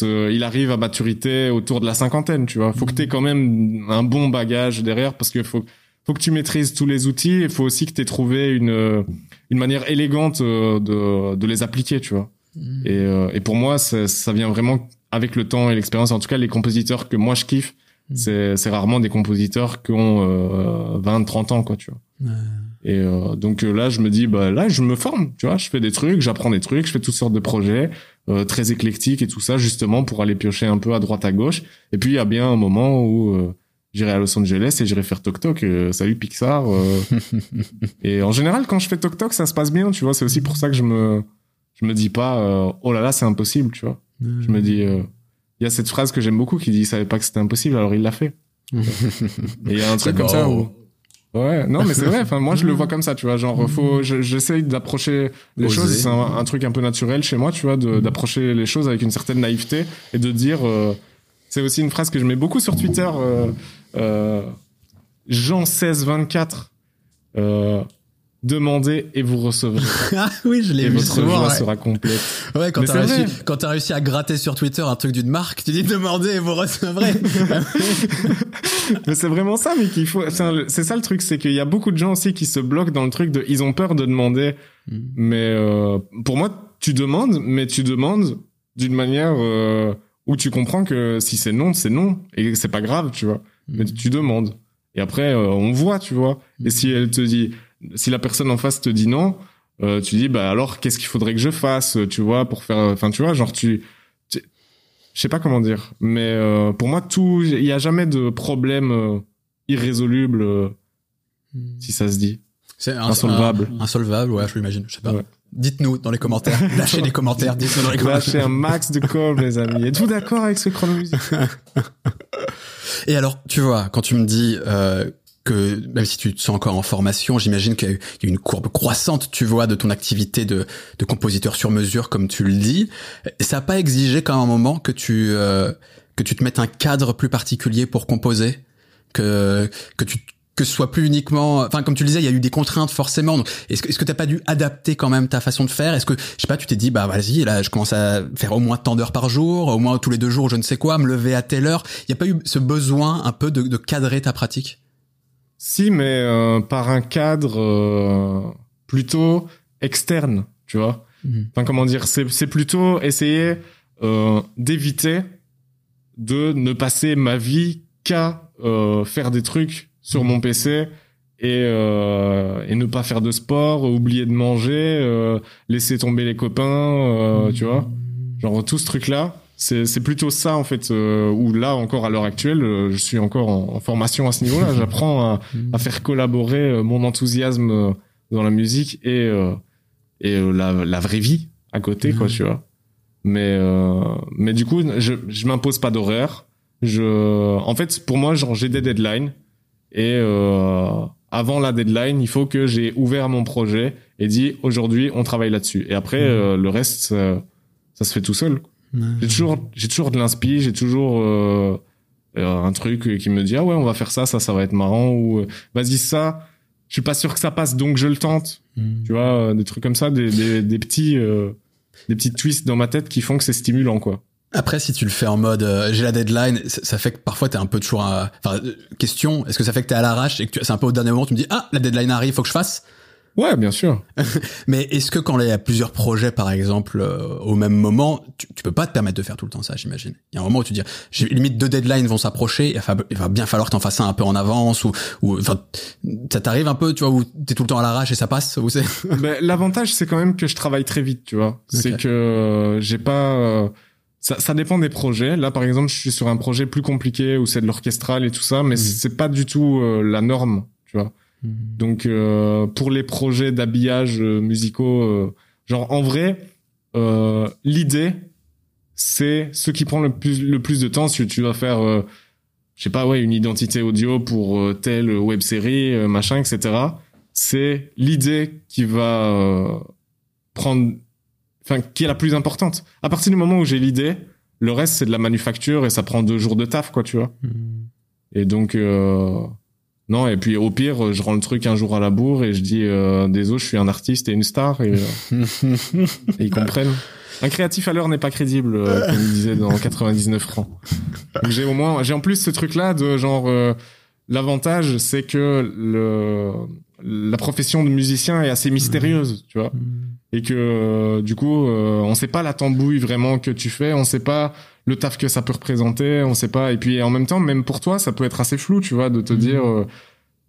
il arrive à maturité autour de la cinquantaine, tu vois. Faut que tu aies quand même un bon bagage derrière parce qu'il faut faut que tu maîtrises tous les outils. Il faut aussi que tu aies trouvé une une manière élégante euh, de de les appliquer, tu vois. Mm. Et, euh, et pour moi, ça, ça vient vraiment avec le temps et l'expérience. En tout cas, les compositeurs que moi je kiffe, mm. c'est c'est rarement des compositeurs qui ont euh, 20, 30 ans, quoi, tu vois. Et euh, donc là, je me dis, bah là, je me forme, tu vois, je fais des trucs, j'apprends des trucs, je fais toutes sortes de projets. Euh, très éclectique et tout ça, justement pour aller piocher un peu à droite à gauche. Et puis il y a bien un moment où euh, j'irai à Los Angeles et j'irai faire Toc Toc. Euh, salut Pixar. et en général, quand je fais Toc Toc, ça se passe bien, tu vois. C'est aussi pour ça que je me je me dis pas oh là là c'est impossible, tu vois. Je me dis il y a cette phrase que j'aime beaucoup qui dit il savait pas que c'était impossible alors il l'a fait. et il y a un truc comme ça où Ouais, non, mais c'est vrai. Enfin, moi, je le vois comme ça, tu vois. Genre, faut, j'essaye d'approcher les choses. C'est un, truc un peu naturel chez moi, tu vois, d'approcher les choses avec une certaine naïveté et de dire. Euh, c'est aussi une phrase que je mets beaucoup sur Twitter. Euh, euh, Jean 16 24. Demandez et vous recevrez. ah oui, je l'ai vu votre joie sera complète. Ouais, quand t'as réussi, quand as réussi à gratter sur Twitter un truc d'une marque, tu dis demandez et vous recevrez. mais c'est vraiment ça, mais qu'il faut, c'est ça le truc, c'est qu'il y a beaucoup de gens aussi qui se bloquent dans le truc de, ils ont peur de demander. Mm. Mais euh, pour moi, tu demandes, mais tu demandes d'une manière euh, où tu comprends que si c'est non, c'est non et c'est pas grave, tu vois. Mm. Mais tu demandes. Et après, euh, on voit, tu vois. Et si elle te dit, si la personne en face te dit non, euh, tu dis bah alors qu'est-ce qu'il faudrait que je fasse, tu vois, pour faire, enfin tu vois, genre tu, je sais pas comment dire, mais euh, pour moi tout, il y a jamais de problème euh, irrésoluble euh, hmm. si ça se dit. C'est insolvable. insolvable, ouais, je l'imagine, je sais pas. Dites-nous dans les commentaires. Lâchez des commentaires. Dites-nous dans les commentaires. Lâchez un max de com, les amis. Êtes-vous d'accord avec ce chronomusique Et alors, tu vois, quand tu me dis euh, que même si tu te sens encore en formation, j'imagine qu'il y a eu une courbe croissante, tu vois, de ton activité de, de compositeur sur mesure, comme tu le dis. Ça n'a pas exigé qu'à un moment que tu euh, que tu te mettes un cadre plus particulier pour composer, que que tu que ce soit plus uniquement, enfin comme tu le disais, il y a eu des contraintes forcément. Est-ce que est-ce que t'as pas dû adapter quand même ta façon de faire? Est-ce que je sais pas, tu t'es dit bah vas-y là, je commence à faire au moins tant d'heures par jour, au moins tous les deux jours, je ne sais quoi, me lever à telle heure? Il y a pas eu ce besoin un peu de, de cadrer ta pratique? Si, mais euh, par un cadre euh, plutôt externe, tu vois. Mhm. Enfin, comment dire, c'est plutôt essayer euh, d'éviter de ne passer ma vie qu'à faire des trucs sur mon PC et, et ne pas faire de sport, oublier de manger, laisser tomber les copains, tu vois. Genre tout ce truc-là c'est plutôt ça en fait euh, où là encore à l'heure actuelle euh, je suis encore en, formation à ce niveau-là j'apprends à, à, faire collaborer euh, mon enthousiasme euh, dans la musique et et la, la, vraie vie à côté quoi tu vois mais mais du coup je je m'impose pas d'horaire je, en fait, pour moi, genre, j'ai des deadlines et euh, avant la deadline, il faut que j'ai ouvert mon projet et dit aujourd'hui, on travaille là-dessus. Et après, mmh. euh, le reste, ça, se fait tout seul. J'ai toujours, j'ai toujours de l'inspi, j'ai toujours euh, un truc qui me dit ah ouais, on va faire ça, ça, ça va être marrant ou vas-y ça. Je suis pas sûr que ça passe, donc je le tente. Mmh. Tu vois, des trucs comme ça, des, des, des petits, des petits twists dans ma tête qui font que c'est stimulant, quoi. Après, si tu le fais en mode euh, j'ai la deadline, ça, fait que parfois t'es un peu toujours. À... Enfin, euh, question, est-ce que ça fait que t'es à l'arrache et que c'est un peu au dernier moment, tu me dis ah la deadline arrive, faut que je fasse? Ouais, bien sûr. Mais est-ce que quand il y a plusieurs projets, par exemple, euh, au même moment, tu, tu peux pas te permettre de faire tout le temps ça, j'imagine. Il y a un moment où tu dis, j'ai limite deux deadlines vont s'approcher, il va bien falloir que t'en fasses un un peu en avance ou, ou ça t'arrive un peu, tu vois, où t'es tout le temps à l'arrache et ça passe, ou c'est. Ben, l'avantage, c'est quand même que je travaille très vite, tu vois. C'est que j'ai pas ça, ça, dépend des projets. Là, par exemple, je suis sur un projet plus compliqué où c'est de l'orchestral et tout ça, mais mmh. c'est pas du tout euh, la norme, tu vois. Mmh. Donc, euh, pour les projets d'habillage euh, musicaux, euh, genre en vrai, l'idée, c'est ce qui prend le plus le plus de temps. Si tu vas faire, je sais pas, ouais, une identité audio pour telle web série, machin, etc. C'est l'idée qui va prendre enfin, qui est la plus importante. À partir du moment où j'ai l'idée, le reste c'est de la manufacture et ça prend deux jours de taf, quoi, tu vois. Hmm. Et donc, euh, non, et puis au pire, je rends le truc un jour à la bourre et je dis, euh, désolé, je suis un artiste et une star et, euh, et ils comprennent. Un créatif à l'heure n'est pas crédible, euh, comme il disait dans 99 francs. j'ai au moins, j'ai en plus ce truc-là de genre, euh, l'avantage, c'est que le, la profession de musicien est assez mystérieuse, tu vois. Hmm et que euh, du coup euh, on sait pas la tambouille vraiment que tu fais, on sait pas le taf que ça peut représenter, on sait pas. Et puis en même temps même pour toi ça peut être assez flou, tu vois, de te mhm. dire euh,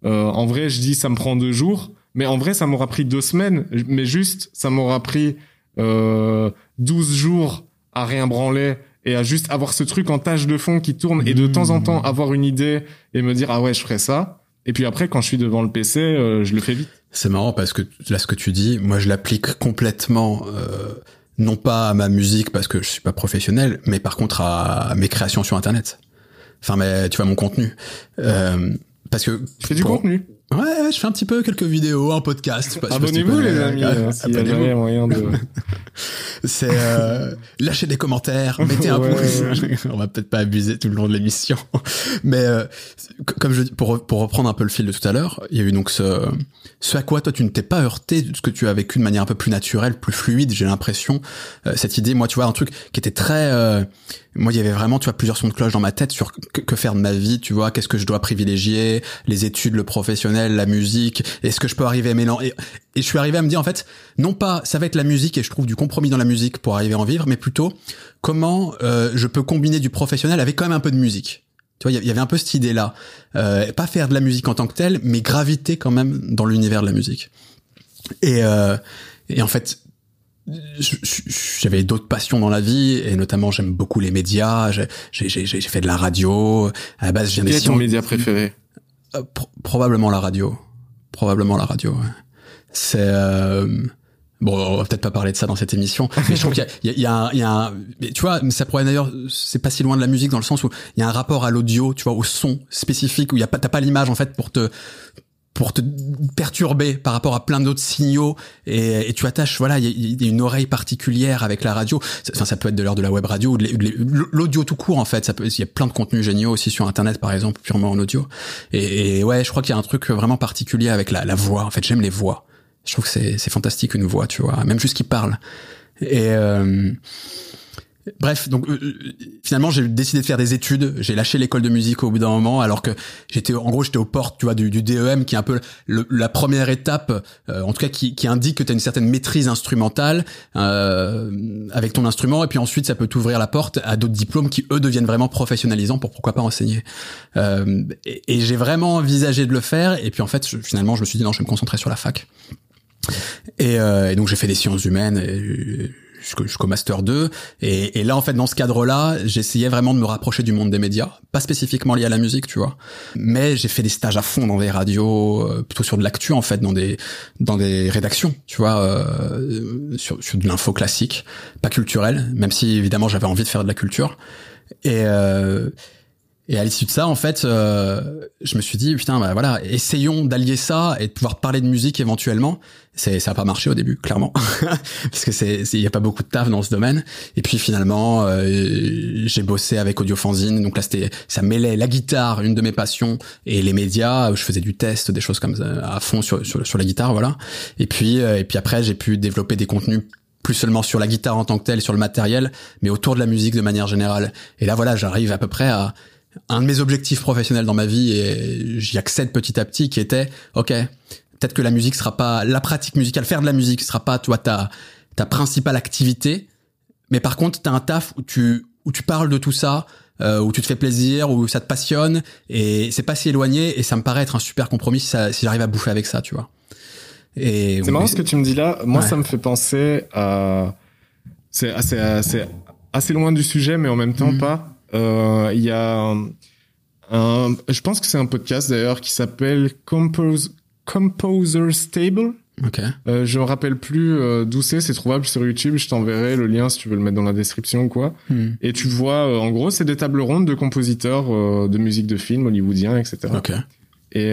euh, en vrai je dis ça me prend deux jours, mais en vrai ça m'aura pris deux semaines, mais juste ça m'aura pris euh, 12 jours à rien branler et à juste avoir ce truc en tâche de fond qui tourne et de temps en temps avoir une idée et me dire ah ouais je ferai ça. Et puis après quand je suis devant le PC je le fais vite. C'est marrant parce que là, ce que tu dis, moi, je l'applique complètement, euh, non pas à ma musique parce que je suis pas professionnel, mais par contre à, mes créations sur Internet. Enfin, mais tu vois mon contenu, euh, parce que fais du contenu. Ouais, je fais un petit peu quelques vidéos, un podcast. Abonnez-vous les amis, euh, s'il y a moyen de... C'est euh, lâcher des commentaires, mettez un pouce. On va peut-être pas abuser tout le long de l'émission, mais euh, comme je pour pour reprendre un peu le fil de tout à l'heure, il y a eu donc ce ce à quoi toi tu ne t'es pas heurté, ce que tu as vécu de manière un peu plus naturelle, plus fluide. J'ai l'impression euh, cette idée, moi tu vois un truc qui était très euh, moi, il y avait vraiment, tu vois, plusieurs sons de cloche dans ma tête sur que, faire de ma vie, tu vois, qu'est-ce que je dois privilégier, les études, le professionnel, la musique, est-ce que je peux arriver à mélanger. Et, je suis arrivé à me dire, en fait, non pas, ça va être la musique et je trouve du compromis dans la musique pour arriver à en vivre, mais plutôt comment euh, je peux combiner du professionnel avec quand même un peu de musique. Tu vois, il y avait un peu cette idée-là. Euh, pas faire de la musique en tant que telle, mais graviter quand même dans l'univers de la musique. Et, euh, et en fait, j'avais d'autres passions dans la vie et notamment j'aime beaucoup les médias j'ai fait de la radio à la base j'ai Quel est ton média préféré? Euh, probablement la radio. Probablement la radio c'est euh... bon on va peut-être pas parler de ça dans cette émission mais je trouve qu'il y a, il y, a, il y a un, tu vois ça pourrait d'ailleurs c'est pas si loin de la musique dans le sens où il y a un rapport à l'audio tu vois au son spécifique où il y a pas t'as pas l'image en fait pour te pour te perturber par rapport à plein d'autres signaux et, tu attaches voilà il y, a une oreille particulière avec la radio. Enfin ça peut être de l'heure de la web radio ou de l'audio tout court en fait. Il y a plein de contenus géniaux aussi sur internet par exemple purement en audio. Et, ouais je crois qu'il y a un truc vraiment particulier avec la, la voix. En fait j'aime les voix. Je trouve que c'est fantastique une voix tu vois même juste qui parle. Et euh, Bref, donc euh, euh, finalement j'ai décidé de faire des études. J'ai lâché l'école de musique au bout d'un moment, alors que j'étais en gros j'étais aux portes, tu vois, du, DEM qui est un peu la première étape, euh, en tout cas qui, qui indique que tu as une certaine maîtrise instrumentale avec ton instrument, et puis ensuite ça peut t'ouvrir la porte à d'autres diplômes qui eux deviennent vraiment professionnalisants pour pourquoi pas enseigner. et, et j'ai vraiment envisagé de le faire, et puis en fait finalement je me suis dit non, je vais me concentrer sur la fac. Et, et donc j'ai fait des sciences humaines. Et, jusqu'au master 2 et, et, là en fait dans ce cadre-là j'essayais vraiment de me rapprocher du monde des médias. Pas spécifiquement lié à la musique tu vois. Mais j'ai fait des stages à fond dans des radios euh, plutôt sur de l'actu en fait dans des dans des rédactions tu vois euh, sur, sur de l'info classique pas culturelle même si évidemment j'avais envie de faire de la culture. Et euh, Et à l'issue de ça, en fait, euh, je me suis dit putain, bah voilà, essayons d'allier ça et de pouvoir parler de musique éventuellement. C'est ça a pas marché au début, clairement, parce que c'est il y a pas beaucoup de taf dans ce domaine. Et puis finalement, euh, j'ai bossé avec Audiofanzine, donc là c'était ça mêlait la guitare, une de mes passions, et les médias. Je faisais du test, des choses comme ça à fond sur sur, sur la guitare, voilà. Et puis euh, et puis après, j'ai pu développer des contenus plus seulement sur la guitare en tant que telle, sur le matériel, mais autour de la musique de manière générale. Et là, voilà, j'arrive à peu près à un de mes objectifs professionnels dans ma vie et j'y accède petit à petit qui était ok peut-être que la musique sera pas la pratique musicale faire de la musique sera pas toi ta ta principale activité. Mais par contre t'as un taf où tu où tu parles de tout ça euh, où tu te fais plaisir où ça te passionne et c'est pas si éloigné et ça me paraît être un super compromis si, si j'arrive à bouffer avec ça tu vois. Et c'est marrant ce que tu me dis là. Moi ça me fait penser à c'est assez, assez assez loin du sujet mais en même temps mm. pas il y a un, je pense que c'est un podcast d'ailleurs qui s'appelle Compose, Composer Stable. Ok. Euh, je me rappelle plus euh, d'où c'est, c'est trouvable sur YouTube. Je t'enverrai le lien si tu veux le mettre dans la description ou quoi. Hmm. Et tu vois, euh, en gros, c'est des tables rondes de compositeurs euh, de musique de film hollywoodiens, etc. Ok. Et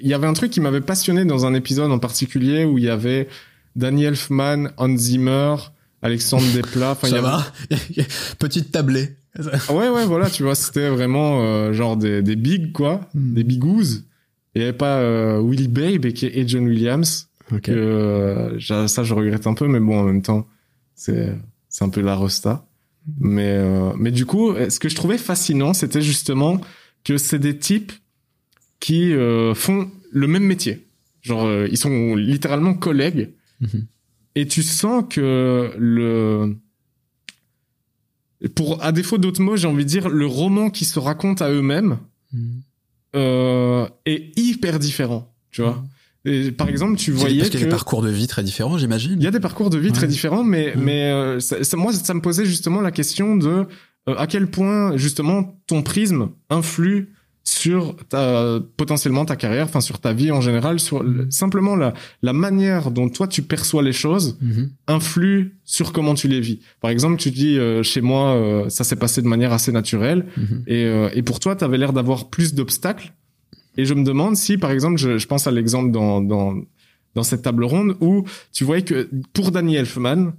il y avait un truc qui m'avait passionné dans un épisode en particulier où il y avait Danny Elfman, Hans Zimmer, Alexandre Desplat. Enfin, Ça va. Petite tablée. ouais, ouais, voilà, tu vois, c'était vraiment euh, genre des, des big, quoi, hmm. des bigous. Il n'y avait pas euh, Willie Babe et, et John Williams. Okay. Euh, ça, je regrette un peu, mais bon, en même temps, c'est c'est un peu la rosta. Mais euh, mais du coup, ce que je trouvais fascinant, c'était justement que c'est des types qui euh, font le même métier. Genre, ils sont littéralement collègues. Mm-hmm. Et tu sens que le pour à défaut d'autres mots, j'ai envie de dire le roman qui se raconte à eux-mêmes mm. euh, est hyper différent, tu vois. Mm. Et, par exemple, tu voyais parce qu'il y a des parcours de vie très différents, j'imagine. Il y a des parcours de vie très différents, mais mm. mais euh, ça, moi ça me posait justement la question de euh, à quel point justement ton prisme influe sur ta, potentiellement ta carrière, enfin sur ta vie en général, sur simplement la, la manière dont toi tu perçois les choses mm-hmm. influe sur comment tu les vis. Par exemple, tu dis euh, chez moi euh, ça s'est passé de manière assez naturelle mm-hmm. et, euh, et pour toi tu avais l'air d'avoir plus d'obstacles et je me demande si par exemple je, je pense à l'exemple dans, dans dans cette table ronde où tu voyais que pour Danny Elfman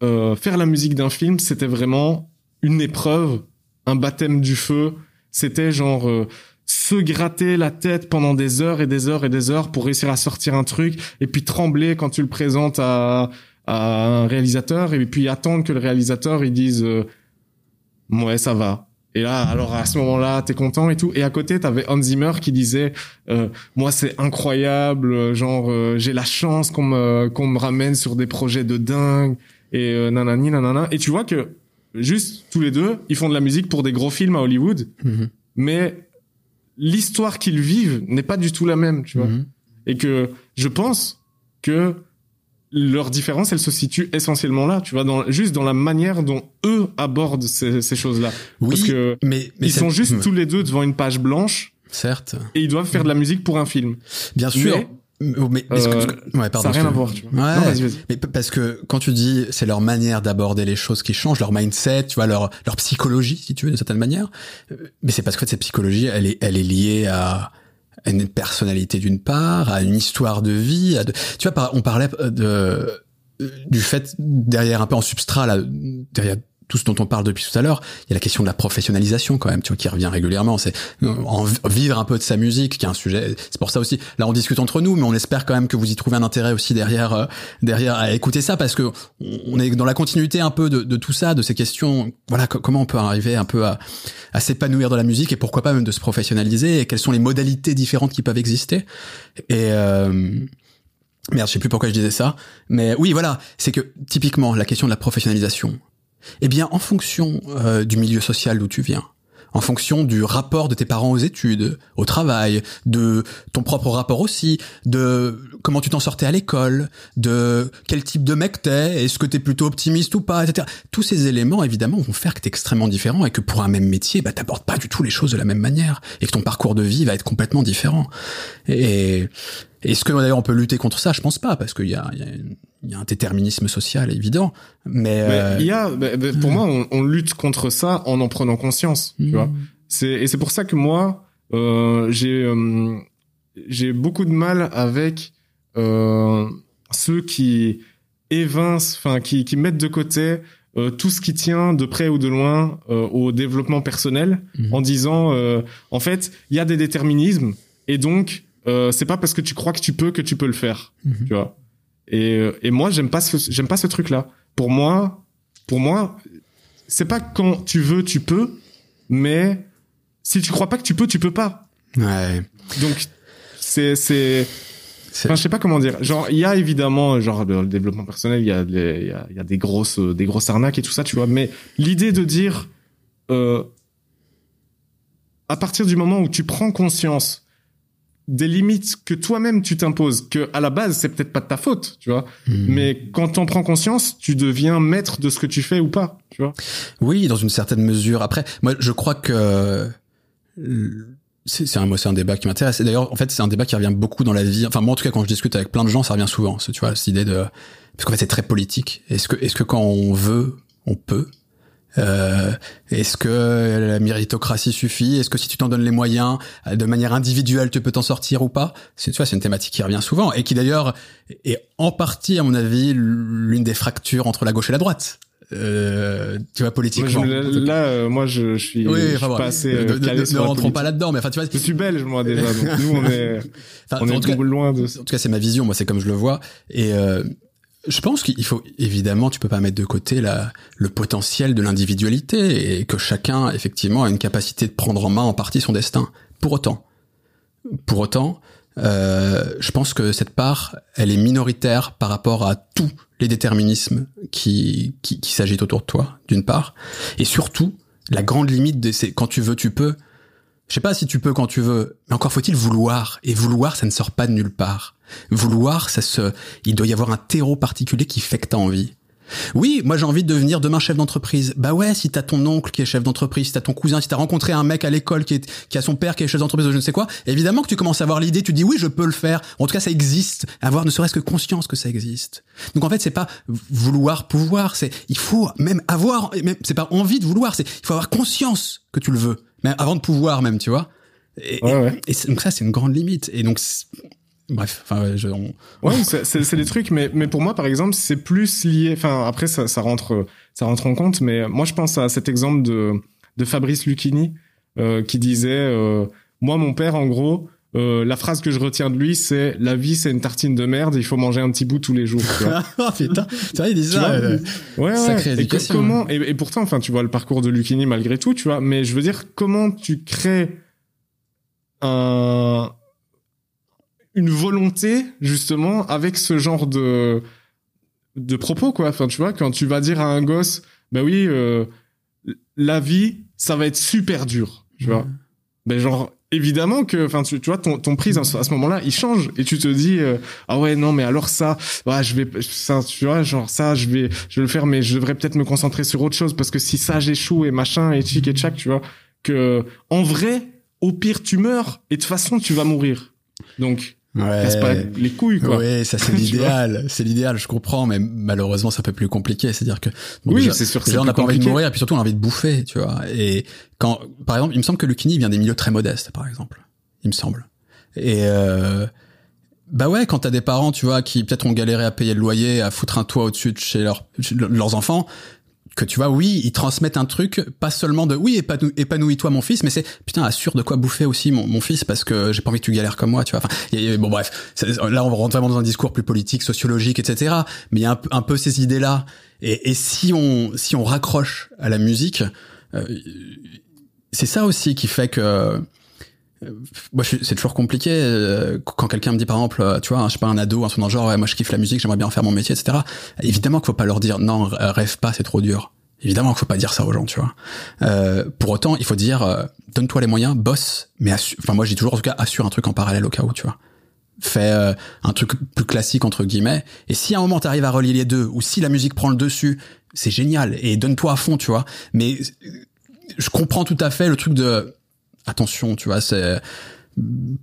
faire la musique d'un film c'était vraiment une épreuve, un baptême du feu c'était genre euh, se gratter la tête pendant des heures et des heures et des heures pour réussir à sortir un truc et puis trembler quand tu le présentes à, à un réalisateur et puis attendre que le réalisateur il dise euh, ouais ça va. Et là alors à ce moment-là t'es content et tout. Et à côté t'avais Hans Zimmer qui disait euh, moi c'est incroyable genre j'ai la chance qu'on me qu'on me ramène sur des projets de dingue et nanani nanana. Et tu vois que juste tous les deux, ils font de la musique pour des gros films à Hollywood, mhm. mais l'histoire qu'ils vivent n'est pas du tout la même, tu vois. Mhm. Et que je pense que leur différence, elle se situe essentiellement là, tu vois, dans, juste dans la manière dont eux abordent ces, choses-là. Oui, Parce que mais, ils sont juste tous les deux devant une page blanche. Certes. Et ils doivent faire de la musique pour un film. Bien sûr. Mais, euh, ouais, pardon, ça n'a rien à voir. Tu vois. Ouais, vas-y, vas-y. Mais parce que quand tu dis c'est leur manière d'aborder les choses qui changent, leur mindset, tu vois, leur leur psychologie, si tu veux, d'une certaine manière. Euh, mais c'est parce que cette psychologie, elle est elle est liée à une personnalité d'une part, à une histoire de vie. À de... Tu vois, on parlait de du fait derrière un peu en substrat là, derrière tout ce dont on parle depuis tout à l'heure, il y a la question de la professionnalisation quand même, tu vois, qui revient régulièrement. C'est en vivre un peu de sa musique, qui est un sujet. C'est pour ça aussi. Là, on discute entre nous, mais on espère quand même que vous y trouvez un intérêt aussi derrière, euh, derrière à écouter ça, parce que on est dans la continuité un peu de, de tout ça, de ces questions. Voilà, comment on peut arriver un peu à, à s'épanouir dans la musique et pourquoi pas même de se professionnaliser et quelles sont les modalités différentes qui peuvent exister. Et euh, Merde, je sais plus pourquoi je disais ça, mais oui, voilà, c'est que typiquement la question de la professionnalisation, eh bien, en fonction euh, du milieu social d'où tu viens, en fonction du rapport de tes parents aux études, au travail, de ton propre rapport aussi, de comment tu t'en sortais à l'école, de quel type de mec t'es, est-ce que t'es plutôt optimiste ou pas, etc. Tous ces éléments, évidemment, vont faire que t'es extrêmement différent et que pour un même métier, bah, t'abordes pas du tout les choses de la même manière et que ton parcours de vie va être complètement différent. Et est-ce que d'ailleurs on peut lutter contre ça? Je pense pas, parce qu'il y a, y, a y a, un déterminisme social évident. Mais, euh, il y a, pour moi, on, on, lutte contre ça en en prenant conscience. Tu vois, C'est et c'est pour ça que moi, euh, j'ai euh, j'ai beaucoup de mal avec euh, ceux qui évincent, enfin qui qui mettent de côté euh, tout ce qui tient de près ou de loin euh, au développement personnel, Mhm. en disant euh, en fait il y a des déterminismes et donc euh, c'est pas parce que tu crois que tu peux que tu peux le faire, Mhm. tu vois. Et euh, et moi j'aime pas ce j'aime pas ce truc là. Pour moi pour moi c'est pas quand tu veux tu peux, mais si tu crois pas que tu peux tu peux pas. Ouais. Donc c'est c'est enfin je sais pas comment dire. Genre il y a évidemment genre le, développement personnel, il y a les- il y a, il y a des grosses euh, des grosses arnaques et tout ça, tu vois, mais l'idée de dire euh, à partir du moment où tu prends conscience des limites que toi-même tu t'imposes, que à la base c'est peut-être pas de ta faute, tu vois, Mhm. mais quand t'en prends conscience, tu deviens maître de ce que tu fais ou pas, tu vois. Oui, dans une certaine mesure. Après, moi, je crois que euh, c'est c'est un, un débat qui m'intéresse. Et d'ailleurs, en fait, c'est un débat qui revient beaucoup dans la vie. Enfin, moi, en tout cas, quand je discute avec plein de gens, ça revient souvent. Tu vois, cette idée de parce qu'en fait, c'est très politique. Est-ce que, est-ce que quand on veut, on peut? Euh, Est-ce que la méritocratie suffit? Est-ce que si tu t'en donnes les moyens, euh, de manière individuelle, tu peux t'en sortir ou pas? C'est, tu c'est une thématique qui revient souvent et qui d'ailleurs est en partie, à mon avis, l'une des fractures entre la gauche et la droite. Euh, tu vois, Moi, politiquement. je- là, euh, moi, je, je suis, Oui, je suis enfin, bon, pas assez ne- euh, ne- rentrons pas là-dedans, mais enfin, tu vois, Je suis belge, moi déjà. Donc nous, on est, enfin, on en, est tout cas, loin de. en tout cas, c'est ma vision, moi, c'est comme je le vois. Et euh, je pense qu'il faut, évidemment, tu peux pas mettre de côté la, le potentiel de l'individualité et que chacun, effectivement, a une capacité de prendre en main en partie son destin. Pour autant, pour autant, euh, je pense que cette part, elle est minoritaire par rapport à tous les déterminismes qui, qui, qui s'agitent autour de toi, d'une part. Et surtout, la grande limite, de c'est quand tu veux, tu peux. Je sais pas si tu peux quand tu veux, mais encore faut-il vouloir. Et vouloir, ça ne sort pas de nulle part. Vouloir, ça se, il doit y avoir un terreau particulier qui fait que t'as envie. Oui, moi j'ai envie de devenir demain chef d'entreprise. Bah ouais, si t'as ton oncle qui est chef d'entreprise, si t'as ton cousin, si t'as rencontré un mec à l'école qui, est, qui a son père qui est chef d'entreprise ou je ne sais quoi, évidemment que tu commences à avoir l'idée, tu dis oui, je peux le faire. En tout cas, ça existe. Avoir ne serait-ce que conscience que ça existe. Donc en fait, c'est pas vouloir pouvoir, c'est il faut même avoir, même c'est pas envie de vouloir, c'est il faut avoir conscience que tu le veux, mais avant de pouvoir même, tu vois. Et, Ouais, ouais. et donc ça, c'est une grande limite. Et donc bref, enfin, ouais, je, on- Ouais, c'est c'est- c'est des trucs, mais mais pour moi, par exemple, c'est plus lié. Enfin, après, ça, ça rentre, ça rentre en compte. Mais moi, je pense à cet exemple de de Fabrice Lucchini euh, qui disait, euh, moi, mon père, en gros. euh, la phrase que je retiens de lui, c'est la vie, c'est une tartine de merde. Il faut manger un petit bout tous les jours. tu vois. Ah putain, c'est vrai, il dit Tu ça. vois euh, Ouais, ouais. Sacrée Et que- comment et, et pourtant, enfin, tu vois le parcours de Lucchini malgré tout, tu vois. Mais je veux dire, comment tu crées un une volonté justement avec ce genre de de propos quoi. Enfin, tu vois, quand tu vas dire à un gosse, bah oui, euh, la vie, ça va être super dur, tu vois. Ben genre évidemment que enfin tu, tu vois ton ton prise à ce, à ce moment-là il change et tu te dis euh, ah ouais non mais alors ça ouais je vais ça tu vois genre ça je vais je vais le faire mais je devrais peut-être me concentrer sur autre chose parce que si ça j'échoue et machin et chic et tchac tu vois que en vrai au pire tu meurs et de toute façon tu vas mourir donc Ouais. casse pas les couilles quoi Oui, ça c'est l'idéal, c'est l'idéal, je comprends, mais malheureusement c'est un peu plus compliqué. C'est-à-dire que bon, oui c'est sûr déjà, on n'a pas envie de mourir, et puis surtout on a envie de bouffer, tu vois. Et quand, par exemple, il me semble que Lucchini vient des milieux très modestes, par exemple, il me semble. Et euh, bah ouais, quand t'as des parents, tu vois, qui peut-être ont galéré à payer le loyer, à foutre un toit au-dessus de chez chez leurs enfants, que tu vois, oui, ils transmettent un truc, pas seulement de oui, épanou- épanouis-toi mon fils, mais c'est putain, assure de quoi bouffer aussi mon, fils parce que j'ai pas envie que tu galères comme moi, tu vois. Bon bref, là on rentre vraiment dans un discours plus politique, sociologique, etc. Mais il y a un, peu- ces idées-là. Et, et si on si on raccroche à la musique, euh, c'est ça aussi qui fait que moi, je suis- c'est toujours compliqué euh, quand quelqu'un me dit par exemple, euh, tu vois, je sais pas un ado, un truc dans genre, moi je kiffe la musique, j'aimerais bien en faire mon métier, etc. Évidemment qu'il faut pas leur dire non, rêve pas, c'est trop dur. Évidemment qu'il faut pas dire ça aux gens, tu vois. Euh, pour autant, il faut dire, euh, donne-toi les moyens, bosse, mais enfin moi dis toujours en tout cas assure un truc en parallèle au cas où, tu vois. Fais euh, un truc plus classique entre guillemets. Et si à un moment t'arrives à relier les deux, ou si la musique prend le dessus, c'est génial et donne-toi à fond, tu vois. Mais euh, je comprends tout à fait le truc de attention, tu vois, c'est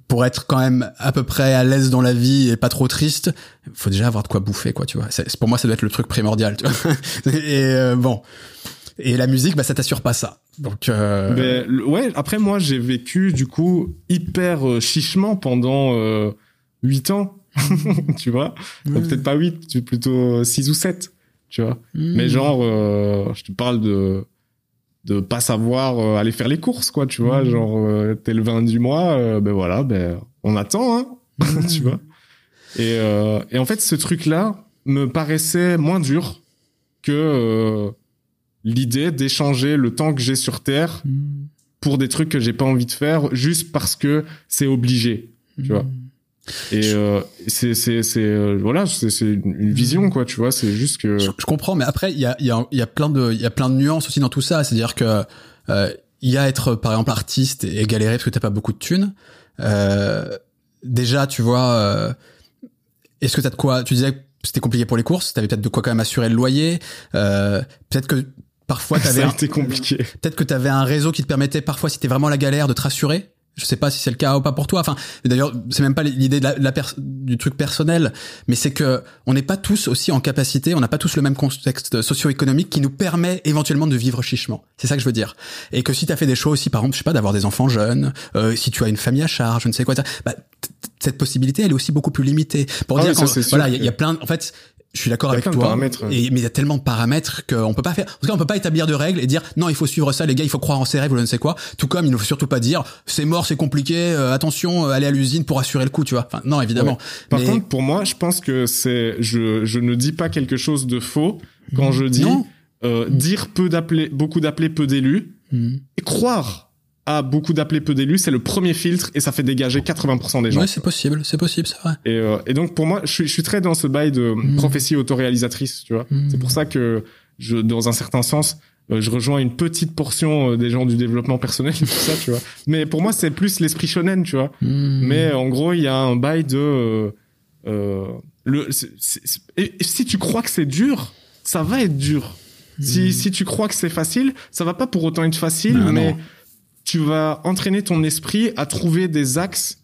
pour être quand même à peu près à l'aise dans la vie et pas trop triste, faut déjà avoir de quoi bouffer, quoi, tu vois. Pour moi, ça doit être le truc primordial, tu vois. Et euh, bon. Et la musique, bah, ça t'assure pas ça. Donc euh... Mais, ouais, après moi j'ai vécu du coup hyper euh, chichement pendant euh, 8 ans, tu vois? Peut-être pas 8, plutôt 6 ou 7, tu vois. Mmh. Mais genre euh, je te parle de de pas savoir euh, aller faire les courses quoi, tu vois, mmh. genre t'es le 20 du mois, ben voilà, ben on attend hein, mmh. tu vois. Et et en fait ce truc là me paraissait moins dur que l'idée d'échanger le temps que j'ai sur Terre mmh. pour des trucs que j'ai pas envie de faire juste parce que c'est obligé, tu vois. Et euh, c'est c'est c'est euh, voilà c'est c'est une vision quoi tu vois c'est juste que je, je, comprends mais après il y a il y a il y a plein de il y a plein de nuances aussi dans tout ça. C'est à dire que euh, il y a être par exemple artiste et galérer parce que t'as pas beaucoup de thunes. Euh, déjà tu vois est-ce que t'as de quoi tu disais que c'était compliqué pour les courses t'avais peut-être de quoi quand même assurer le loyer. Peut-être que parfois t'avais été compliqué. peut-être que t'avais un réseau qui te permettait parfois si t'es vraiment la galère de te rassurer je sais pas si c'est le cas ou pas pour toi. Enfin, d'ailleurs, c'est même pas l'idée de la, la du truc personnel, mais c'est que on n'est pas tous aussi en capacité, on n'a pas tous le même contexte socio-économique qui nous permet éventuellement de vivre chichement. C'est ça que je veux dire. Et que si tu as fait des choix aussi, par exemple, je sais pas, d'avoir des enfants jeunes, euh, si tu as une famille à charge, je ne sais quoi, bah, cette possibilité, elle est aussi beaucoup plus limitée. Pour ah dire, oui, voilà, il y, y, a plein, en fait, je suis d'accord avec toi. Et, mais il y a tellement de paramètres qu'on peut pas faire. En tout cas, on peut pas établir de règles et dire non, il faut suivre ça, les gars, il faut croire en ses rêves ou je ne sais quoi. Tout comme il ne faut surtout pas dire c'est mort, c'est compliqué. Euh, attention, euh, allez à l'usine pour assurer le coup, tu vois. Enfin, non, évidemment. Ouais. Par mais... contre, pour moi, je pense que c'est je je ne dis pas quelque chose de faux quand je dis euh, dire peu d'appelés, beaucoup d'appelés, peu d'élus mmh. et croire à beaucoup d'appelés peu d'élus, c'est le premier filtre et ça fait dégager 80% des gens. Ouais, c'est possible, c'est possible, c'est vrai. Et, euh, et donc pour moi, je suis, je suis très dans ce bail de mmh. prophétie autoréalisatrice, tu vois. Mmh. C'est pour ça que je, dans un certain sens, euh, je rejoins une petite portion euh, des gens du développement personnel, tout ça, tu vois. Mais pour moi, c'est plus l'esprit shonen, tu vois. Mmh. Mais en gros, il y a un bail de euh, le. C est, c est, et si tu crois que c'est dur, ça va être dur. Si, si tu crois que c'est facile, ça va pas pour autant être facile, non, mais non tu vas entraîner ton esprit à trouver des axes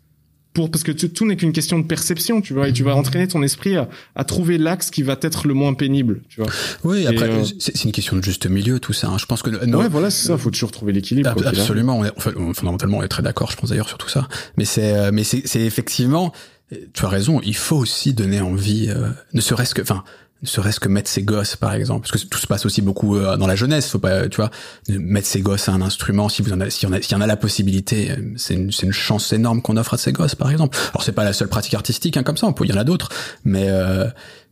pour parce que tu, tout n'est qu'une question de perception, tu vois, et tu vas entraîner ton esprit à, à trouver l'axe qui va être le moins pénible, tu vois. Oui, après euh... c'est une question de juste milieu tout ça. Hein. Je pense que non, ouais, voilà, c'est ça. Faut toujours trouver l'équilibre. Ab absolument. On est, enfin, fondamentalement, on est très d'accord. Je pense d'ailleurs sur tout ça. Mais c'est, euh, mais c'est effectivement. Tu as raison. Il faut aussi donner envie, euh, ne serait-ce que, enfin, ne serait-ce que mettre ses gosses par exemple parce que tout se passe aussi beaucoup euh, dans la jeunesse faut pas tu vois. Mettre ses gosses à un instrument si vous en avez, si on a s'il y en a la possibilité euh, c'est une c'est une chance énorme qu'on offre à ses gosses par exemple. Alors c'est pas la seule pratique artistique hein, comme ça on peut il y en a d'autres. Mais euh,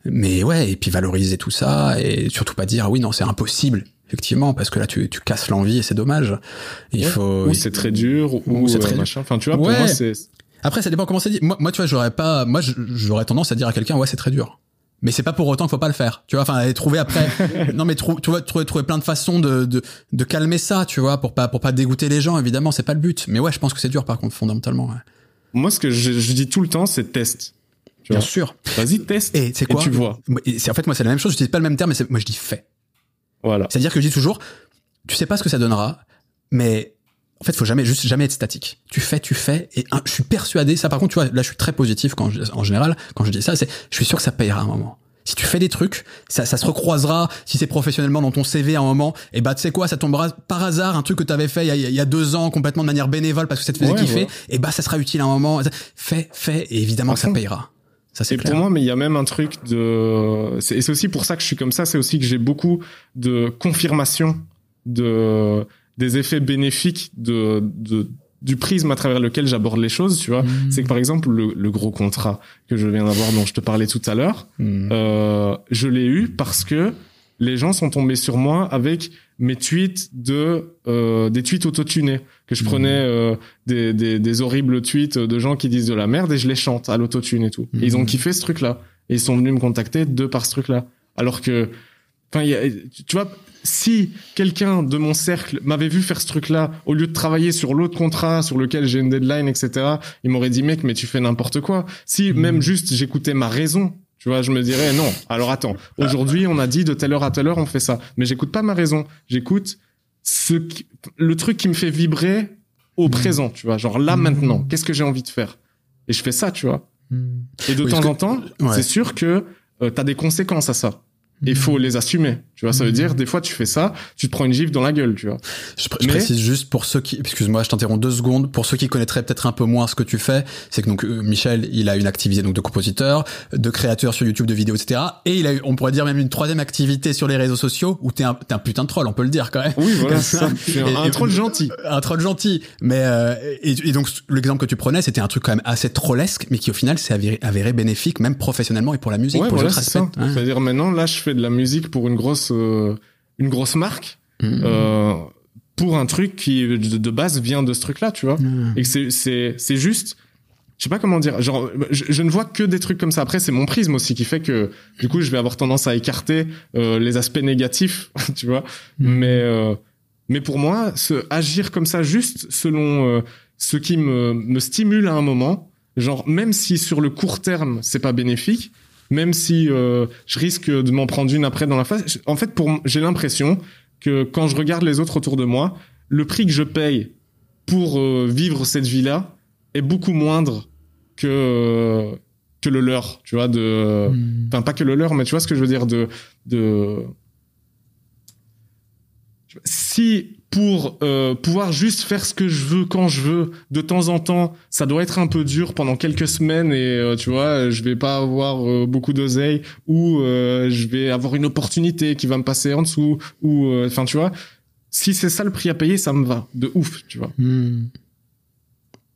mais ouais et puis valoriser tout ça et surtout pas dire oui non c'est impossible effectivement parce que là tu tu casses l'envie et c'est dommage. Il ouais. faut ou c'est très dur ou, ou c'est très machin. Enfin tu vois pour moi c'est après ça dépend comment c'est dit. Moi, moi tu vois j'aurais pas moi j'aurais tendance à dire à quelqu'un ouais c'est très dur mais c'est pas pour autant qu'il faut pas le faire tu vois enfin trouver après non mais trou, tu vois trouver trouver plein de façons de, de de calmer ça tu vois pour pas pour pas dégoûter les gens évidemment c'est pas le but. Mais ouais je pense que c'est dur par contre fondamentalement ouais. moi ce que je, je, dis tout le temps c'est test. Tu bien vois. sûr. Vas-y teste et c'est quoi et tu vois. C'est en fait moi c'est la même chose j'utilise pas le même terme mais moi je dis fait. Voilà. C'est à dire que je dis toujours tu sais pas ce que ça donnera mais en fait, faut jamais juste jamais être statique. Tu fais, tu fais, et un, je suis persuadé. Ça, par contre, tu vois, là, je suis très positif quand je, en général quand je dis ça. C'est, je suis sûr que ça payera à un moment. Si tu fais des trucs, ça, ça se recroisera. Si c'est professionnellement dans ton CV à un moment, et bah tu sais quoi, ça tombera par hasard un truc que t'avais fait il y, a, il y, a, deux ans complètement de manière bénévole parce que ça te faisait ouais, kiffer. Ouais. Et bah ça sera utile à un moment. Fais, fais, et évidemment que ça payera. Ça, clair. pour moi, mais il y a même un truc de. Et c'est aussi pour ça que je suis comme ça. C'est aussi que j'ai beaucoup de confirmation de des effets bénéfiques de, de du prisme à travers lequel j'aborde les choses, tu vois. Mmh. C'est que par exemple le, le, gros contrat que je viens d'avoir dont je te parlais tout à l'heure, mmh. euh, je l'ai eu parce que les gens sont tombés sur moi avec mes tweets de euh, des tweets autotunés que je prenais euh, des, des, des, horribles tweets de gens qui disent de la merde et je les chante à l'autotune et tout. Et ils ont kiffé ce truc là et ils sont venus me contacter de par ce truc là. Alors que Enfin, y a, tu vois, si quelqu'un de mon cercle m'avait vu faire ce truc-là, au lieu de travailler sur l'autre contrat sur lequel j'ai une deadline, etc., il m'aurait dit, mec, mais tu fais n'importe quoi. Si mmh. même juste j'écoutais ma raison, tu vois, je me dirais, non, alors attends, aujourd'hui, on a dit de telle heure à telle heure, on fait ça. Mais j'écoute pas ma raison. J'écoute ce qui, le truc qui me fait vibrer au mmh. présent, tu vois, genre là, mmh. maintenant, qu'est-ce que j'ai envie de faire? Et je fais ça, tu vois. Et de oui, temps en temps, ouais. c'est sûr que euh, t'as des conséquences à ça. Il faut les assumer. Tu vois, ça veut dire, des fois, tu fais ça, tu te prends une gifle dans la gueule, tu vois. Je, précise juste pour ceux qui, excuse-moi, je t'interromps deux secondes, pour ceux qui connaîtraient peut-être un peu moins ce que tu fais, c'est que donc, euh, Michel, il a une activité donc de compositeur, de créateur sur YouTube de vidéos, etc. Et il a, on pourrait dire même une troisième activité sur les réseaux sociaux où t'es un, t'es un putain de troll, on peut le dire quand même. Oui, voilà, ça. un, un, troll gentil. Un troll gentil. Mais, euh, et, et, donc, l'exemple que tu prenais, c'était un truc quand même assez trollesque, mais qui au final s'est avéré, avéré, bénéfique, même professionnellement et pour la musique. Ouais, pour voilà, c'est ça. C'est-à-dire maintenant, là, je fais de la musique pour une grosse euh, une grosse marque mm-hmm. euh, pour un truc qui de, base vient de ce truc-là, tu vois. Mm. Et c'est c'est c'est juste je sais pas comment dire genre je, ne vois que des trucs comme ça après c'est mon prisme aussi qui fait que du coup je vais avoir tendance à écarter euh, les aspects négatifs tu vois mm. mais euh, mais pour moi se agir comme ça juste selon ce qui me me stimule à un moment genre même si sur le court terme c'est pas bénéfique même si euh, je risque de m'en prendre une après dans la face. En fait, pour j'ai l'impression que quand je regarde les autres autour de moi, le prix que je paye pour euh, vivre cette vie-là est beaucoup moindre que euh, que le leur, tu vois, de, hmm. enfin pas que le leur, mais tu vois ce que je veux dire de de si pour euh, pouvoir juste faire ce que je veux quand je veux de temps en temps ça doit être un peu dur pendant quelques semaines et euh, tu vois je vais pas avoir euh, beaucoup d'oseille ou je vais avoir une opportunité qui va me passer en dessous ou enfin tu vois si c'est ça le prix à payer ça me va de ouf tu vois hmm.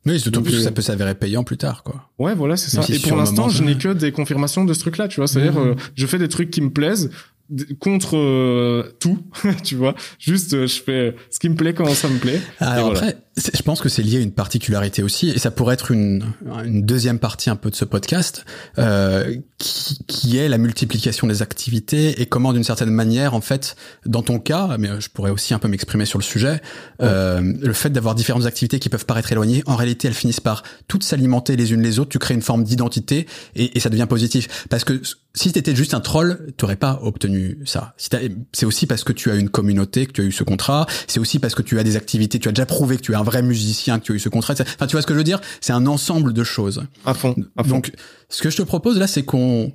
Oui, surtout plus ça peut s'avérer payant plus tard, quoi. Ouais, voilà, c'est ça. et pour l'instant, je n'ai que des confirmations de ce truc-là, tu vois. C'est-à-dire, hmm. je fais des trucs qui me plaisent contre euh, tout, tu vois. Juste, euh, je fais ce qui me plaît quand ça me plaît. Alors après, je pense que c'est lié à une particularité aussi, et ça pourrait être une, une deuxième partie un peu de ce podcast, euh, qui, qui, est la multiplication des activités et comment, d'une certaine manière, en fait, dans ton cas, mais je pourrais aussi un peu m'exprimer sur le sujet, euh, le fait d'avoir différentes activités qui peuvent paraître éloignées, en réalité, elles finissent par toutes s'alimenter les unes les autres. Tu crées une forme d'identité et, et ça devient positif, parce que si t'étais juste un troll, t'aurais pas obtenu ça. c'est aussi parce que tu as une communauté, que tu as eu ce contrat. C'est aussi parce que tu as des activités, tu as déjà prouvé que tu un vrai musicien, tu as eu ce contrat. Enfin, tu vois ce que je veux dire? C'est un ensemble de choses. À fond. À fond. Donc, ce que je te propose là, c'est qu'on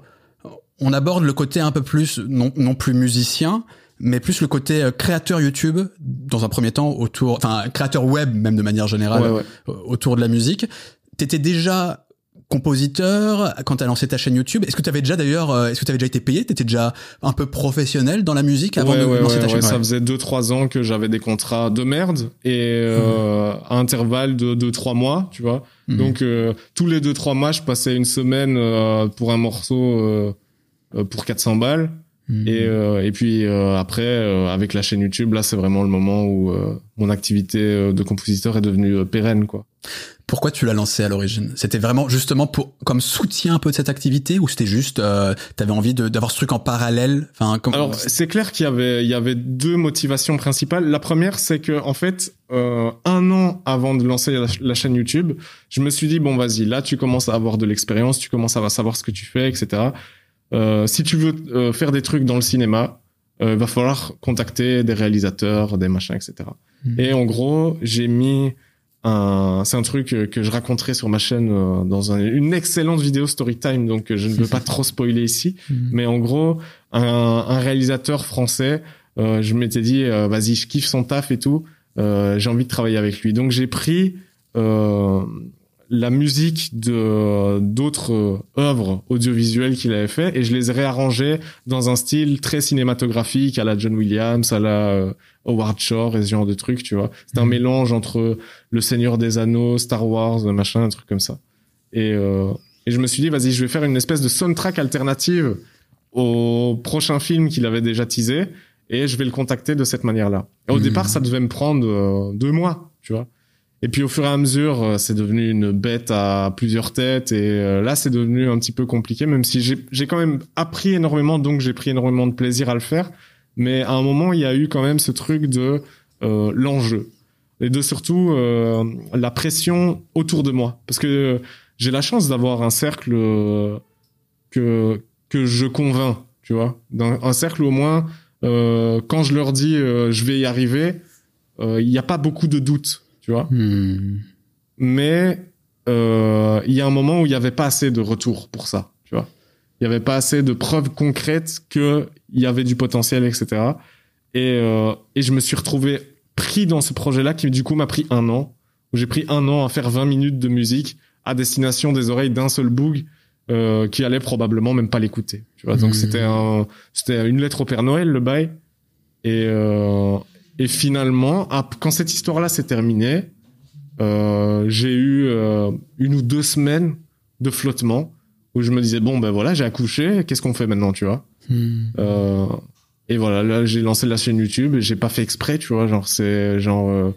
on aborde le côté un peu plus non, non plus musicien, mais plus le côté euh, créateur YouTube dans un premier temps autour, enfin créateur web même de manière générale autour de la musique. T'étais déjà compositeur quand tu as lancé ta chaîne YouTube Est-ce que tu avais déjà d'ailleurs euh, est-ce que tu avais déjà été payé? Tu étais déjà un peu professionnel dans la musique avant de lancer ta chaîne? ça faisait 2 3 ans que j'avais des contrats de merde et euh, à intervalle de 2 3 mois, tu vois. Mhm. Donc euh, tous les 2 3 mois, je passais une semaine euh, pour un morceau pour 400 balles. Mhm. Et, et puis après, avec la chaîne YouTube, là, c'est vraiment le moment où mon activité de compositeur est devenue pérenne, quoi. Pourquoi tu l'as lancé à l'origine? C'était vraiment justement pour comme soutien un peu de cette activité ou c'était juste euh, t'avais envie d'avoir ce truc en parallèle? Enfin, alors c'est clair qu'il y avait il y avait deux motivations principales. La première c'est que en fait euh, un an avant de lancer la, chaîne YouTube, je me suis dit bon vas-y là tu commences à avoir de l'expérience, tu commences à savoir ce que tu fais, etc. Euh, si tu veux euh, faire des trucs dans le cinéma, euh, va falloir contacter des réalisateurs, des machins, etc. Mmh. Et en gros j'ai mis c'est un truc que je raconterai sur ma chaîne euh, dans une excellente vidéo story time donc je ne veux pas trop spoiler ici. Mhm. mais en gros un, un réalisateur français euh, je m'étais dit euh, vas-y je kiffe son taf et tout j'ai envie de travailler avec lui. Donc j'ai pris la musique de d'autres œuvres audiovisuelles qu'il avait fait et je les ai réarrangées dans un style très cinématographique à la John Williams, à la euh, Howard Shore et ce genre de trucs, tu vois. C'est un mhm. mélange entre Le Seigneur des Anneaux, Star Wars, machin, un truc comme ça. Et, euh, et je me suis dit, vas-y, je vais faire une espèce de soundtrack alternative au prochain film qu'il avait déjà teasé et je vais le contacter de cette manière-là. Au mhm. départ, ça devait me prendre euh, deux mois, tu vois. Et puis au fur et à mesure, euh, c'est devenu une bête à plusieurs têtes. Et euh, là, c'est devenu un petit peu compliqué, même si j'ai quand même appris énormément, donc j'ai pris énormément de plaisir à le faire. Mais à un moment, il y a eu quand même ce truc de euh, l'enjeu et de surtout euh, la pression autour de moi, parce que j'ai la chance d'avoir un cercle que que je convainc, tu vois, un cercle au moins quand je leur dis je vais y arriver, il n'y a pas beaucoup de doutes tu vois. Hmm. Mais euh, il y a un moment où il y avait pas assez de retour pour ça, tu vois. Il y avait pas assez de preuves concrètes que il y avait du potentiel, etc. Et, euh, et je me suis retrouvé pris dans ce projet-là qui du coup m'a pris un an. Où j'ai pris un an à faire 20 minutes de musique à destination des oreilles d'un seul boug euh, qui allait probablement même pas l'écouter. Tu vois, donc mmh. c'était un, c'était une lettre au Père Noël le bail. Et et finalement, quand cette histoire-là s'est terminée, euh, j'ai eu euh, une ou deux semaines de flottement où je me disais bon ben voilà j'ai accouché, qu'est-ce qu'on fait maintenant, tu vois? Mmh. euh, Et voilà, là j'ai lancé la chaîne YouTube et j'ai pas fait exprès, tu vois, genre c'est genre euh,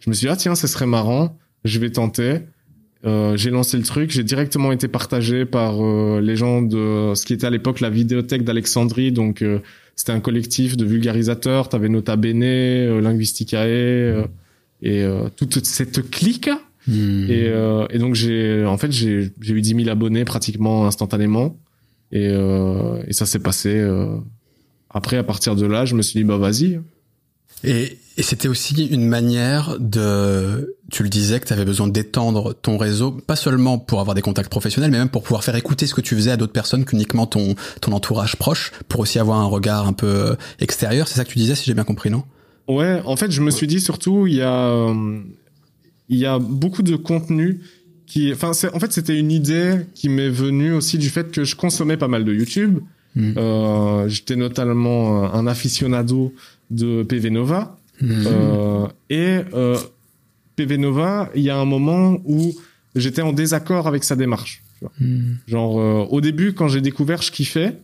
je me suis dit ah tiens, ce serait marrant, je vais tenter. Euh, j'ai lancé le truc, j'ai directement été partagé par euh, les gens de ce qui était à l'époque la vidéothèque d'Alexandrie, donc euh, c'était un collectif de vulgarisateurs, t'avais Nota Bene, Linguisticae et toute cette clique. Hmm. Et, et, donc j'ai, en fait, j'ai eu 10 000 abonnés pratiquement instantanément, et, et ça s'est passé. après, à partir de là, je me suis dit bah vas-y. Et, et c'était aussi une manière de, tu le disais, que tu avais besoin d'étendre ton réseau, pas seulement pour avoir des contacts professionnels, mais même pour pouvoir faire écouter ce que tu faisais à d'autres personnes qu'uniquement ton, ton entourage proche, pour aussi avoir un regard un peu euh, extérieur. C'est ça que tu disais, si j'ai bien compris, non? Ouais, en fait, je me suis dit surtout, il y a, euh, il y a beaucoup de contenu qui, enfin, en fait, c'était une idée qui m'est venue aussi du fait que je consommais pas mal de YouTube. Hmm. Euh, J'étais notamment un aficionado de PV Nova. Mhm. Euh, et euh, PV Nova, il y a un moment où j'étais en désaccord avec sa démarche. Tu vois. Mhm. Genre euh, au début, quand j'ai découvert, je kiffais.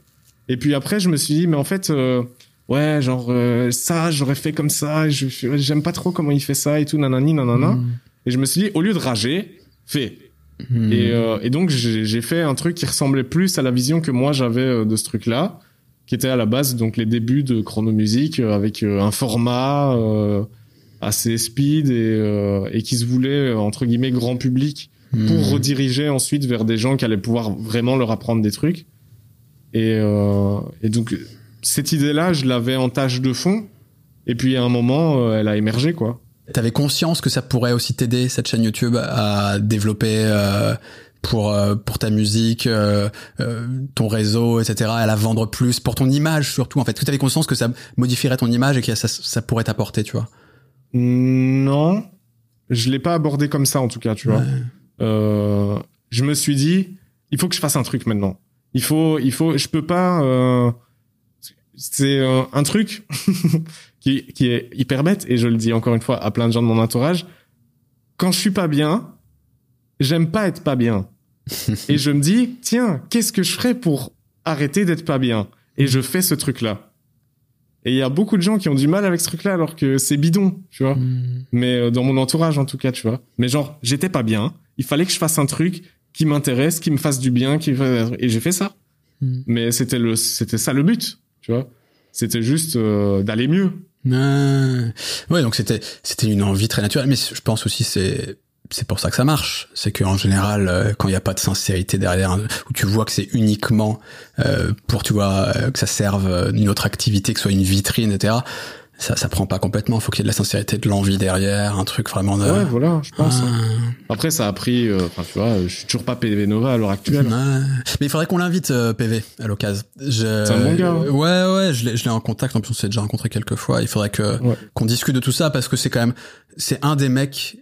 Et puis après, je me suis dit, mais en fait, euh, ouais, genre ça, j'aurais fait comme ça. J'aime pas trop comment il fait ça et tout, nanani, nanana. Mhm. Et je me suis dit, au lieu de rager, fais. Et, et, donc j'ai fait un truc qui ressemblait plus à la vision que moi j'avais de ce truc-là qui était à la base donc les débuts de Chronomusique euh, avec euh, un format euh, assez speed et, et qui se voulait entre guillemets grand public pour hmm. rediriger ensuite vers des gens qui allaient pouvoir vraiment leur apprendre des trucs. Et, et donc cette idée-là, je l'avais en tâche de fond. Et puis à un moment, elle a émergé quoi. T'avais conscience que ça pourrait aussi t'aider cette chaîne YouTube à développer euh, pour ta musique, euh, euh, ton réseau, etc. À la vendre plus pour ton image surtout. En fait, tu avais conscience que ça modifierait ton image et que ça, ça pourrait t'apporter, tu vois? Non, je l'ai pas abordé comme ça en tout cas, tu vois. je me suis dit, il faut que je fasse un truc maintenant. Il faut, il faut, je peux pas. c'est un truc qui qui est hyper bête et je le dis encore une fois à plein de gens de mon entourage. Quand je suis pas bien, j'aime pas être pas bien. et je me dis, tiens, qu'est-ce que je ferais pour arrêter d'être pas bien? Et je fais ce truc-là. Et il y a beaucoup de gens qui ont du mal avec ce truc-là alors que c'est bidon, tu vois. Hmm. Mais euh, dans mon entourage en tout cas, tu vois. Mais genre, j'étais pas bien. Il fallait que je fasse un truc qui m'intéresse, qui me fasse du bien, qui et j'ai fait ça. Hmm. Mais c'était le, c'était ça le but, tu vois. C'était juste euh, d'aller mieux. Ah. Ouais, donc c'était c'était une envie très naturelle. Mais je pense aussi c'est c'est pour ça que ça marche. C'est qu'en général, euh, quand il n'y a pas de sincérité derrière, où tu vois que c'est uniquement euh, pour, tu vois, euh, que ça serve une autre activité, que ce soit une vitrine, etc., ça, ça prend pas complètement. Il faut qu'il y ait de la sincérité, de l'envie derrière, un truc vraiment de... Ouais, voilà, je pense. Ah. Après, ça a pris, enfin, tu vois, je suis toujours pas PV Nova à l'heure actuelle. Mais il faudrait qu'on l'invite, PV, à l'occasion. C'est un bon gars. Hein. Ouais, ouais, je l'ai en contact. En plus, on s'est déjà rencontré quelques fois. Il faudrait que qu'on discute de tout ça parce que c'est quand même, c'est un des mecs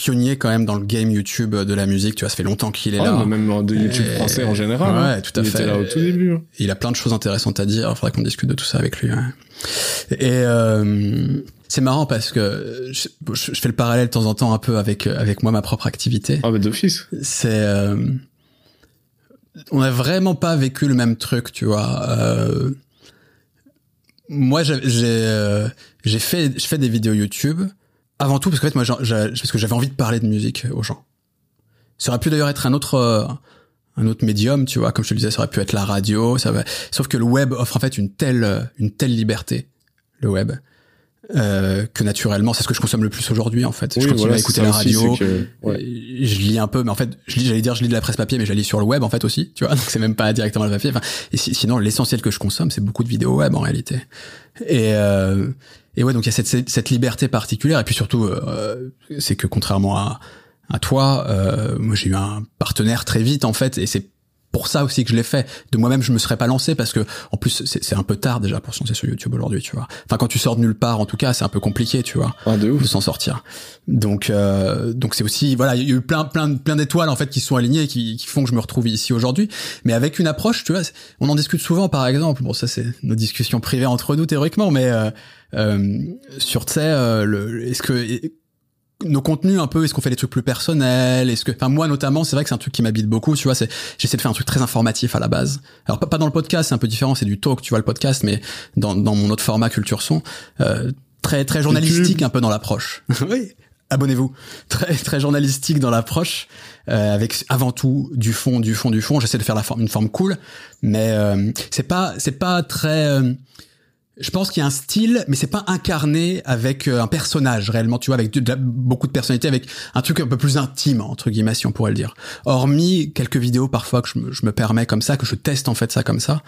pionnier quand même dans le game YouTube de la musique. Tu vois, ça fait longtemps qu'il est là. Même de YouTube français en général. Ouais, hein. tout à il fait. Était là au tout début. Hein. Il a plein de choses intéressantes à dire. Il faudrait qu'on discute de tout ça avec lui. Et euh, c'est marrant parce que je, fais le parallèle de temps en temps un peu avec avec moi ma propre activité. Ah, mais d'office. C'est euh, on a vraiment pas vécu le même truc, tu vois. Euh, moi, j'ai euh, j'ai fait je fais des vidéos YouTube avant tout parce que fait moi parce que j'avais envie de parler de musique aux gens. Ça aurait pu d'ailleurs être un autre euh, un autre médium, tu vois, comme je te le disais, ça aurait pu être la radio, ça va. Sauf que le web offre en fait une telle une telle liberté, le web, euh, que naturellement, c'est ce que je consomme le plus aujourd'hui en fait. je continue à écouter la radio, je lis un peu, mais en fait, je lis, j'allais dire, je lis de la presse papier, mais je la lis sur le web en fait aussi, tu vois. Donc c'est même pas directement le papier. Enfin, et sinon, l'essentiel que je consomme, c'est beaucoup de vidéos web en réalité. Et euh, et ouais, donc il y a cette, cette liberté particulière. Et puis surtout, euh, c'est que contrairement à, à toi, euh, moi j'ai eu un partenaire très vite en fait, et c'est pour ça aussi que je l'ai fait. De moi-même, je me serais pas lancé parce que, en plus, c'est un peu tard déjà pour se lancer sur YouTube aujourd'hui, tu vois. Enfin, quand tu sors de nulle part, en tout cas, c'est un peu compliqué, tu vois, ah, de, s'en sortir. Donc, euh, donc c'est aussi, voilà, il y a eu plein, plein, plein d'étoiles en fait qui sont alignées, qui, qui font que je me retrouve ici aujourd'hui. Mais avec une approche, tu vois, on en discute souvent, par exemple. Bon, ça c'est nos discussions privées entre nous théoriquement, mais euh, sur, tu sais, euh, est-ce que nos contenus un peu est-ce qu'on fait des trucs plus personnels? Est-ce que enfin moi notamment c'est vrai que c'est un truc qui m'habite beaucoup tu vois c'est j'essaie de faire un truc très informatif à la base. Alors pas, pas dans le podcast c'est un peu différent c'est du talk tu vois le podcast mais dans, dans mon autre format culture son euh, très très journalistique un peu dans l'approche. Oui abonnez-vous. Très très journalistique dans l'approche euh, avec avant tout du fond du fond du fond. J'essaie de faire la forme une forme cool mais euh, c'est pas c'est pas très euh, je pense qu'il y a un style, mais c'est pas incarné avec euh, un personnage réellement, tu vois, avec beaucoup de personnalité, avec un truc un peu plus intime entre guillemets, si on pourrait le dire. Hormis quelques vidéos parfois que je me, je me permets comme ça, que je teste en fait ça comme ça,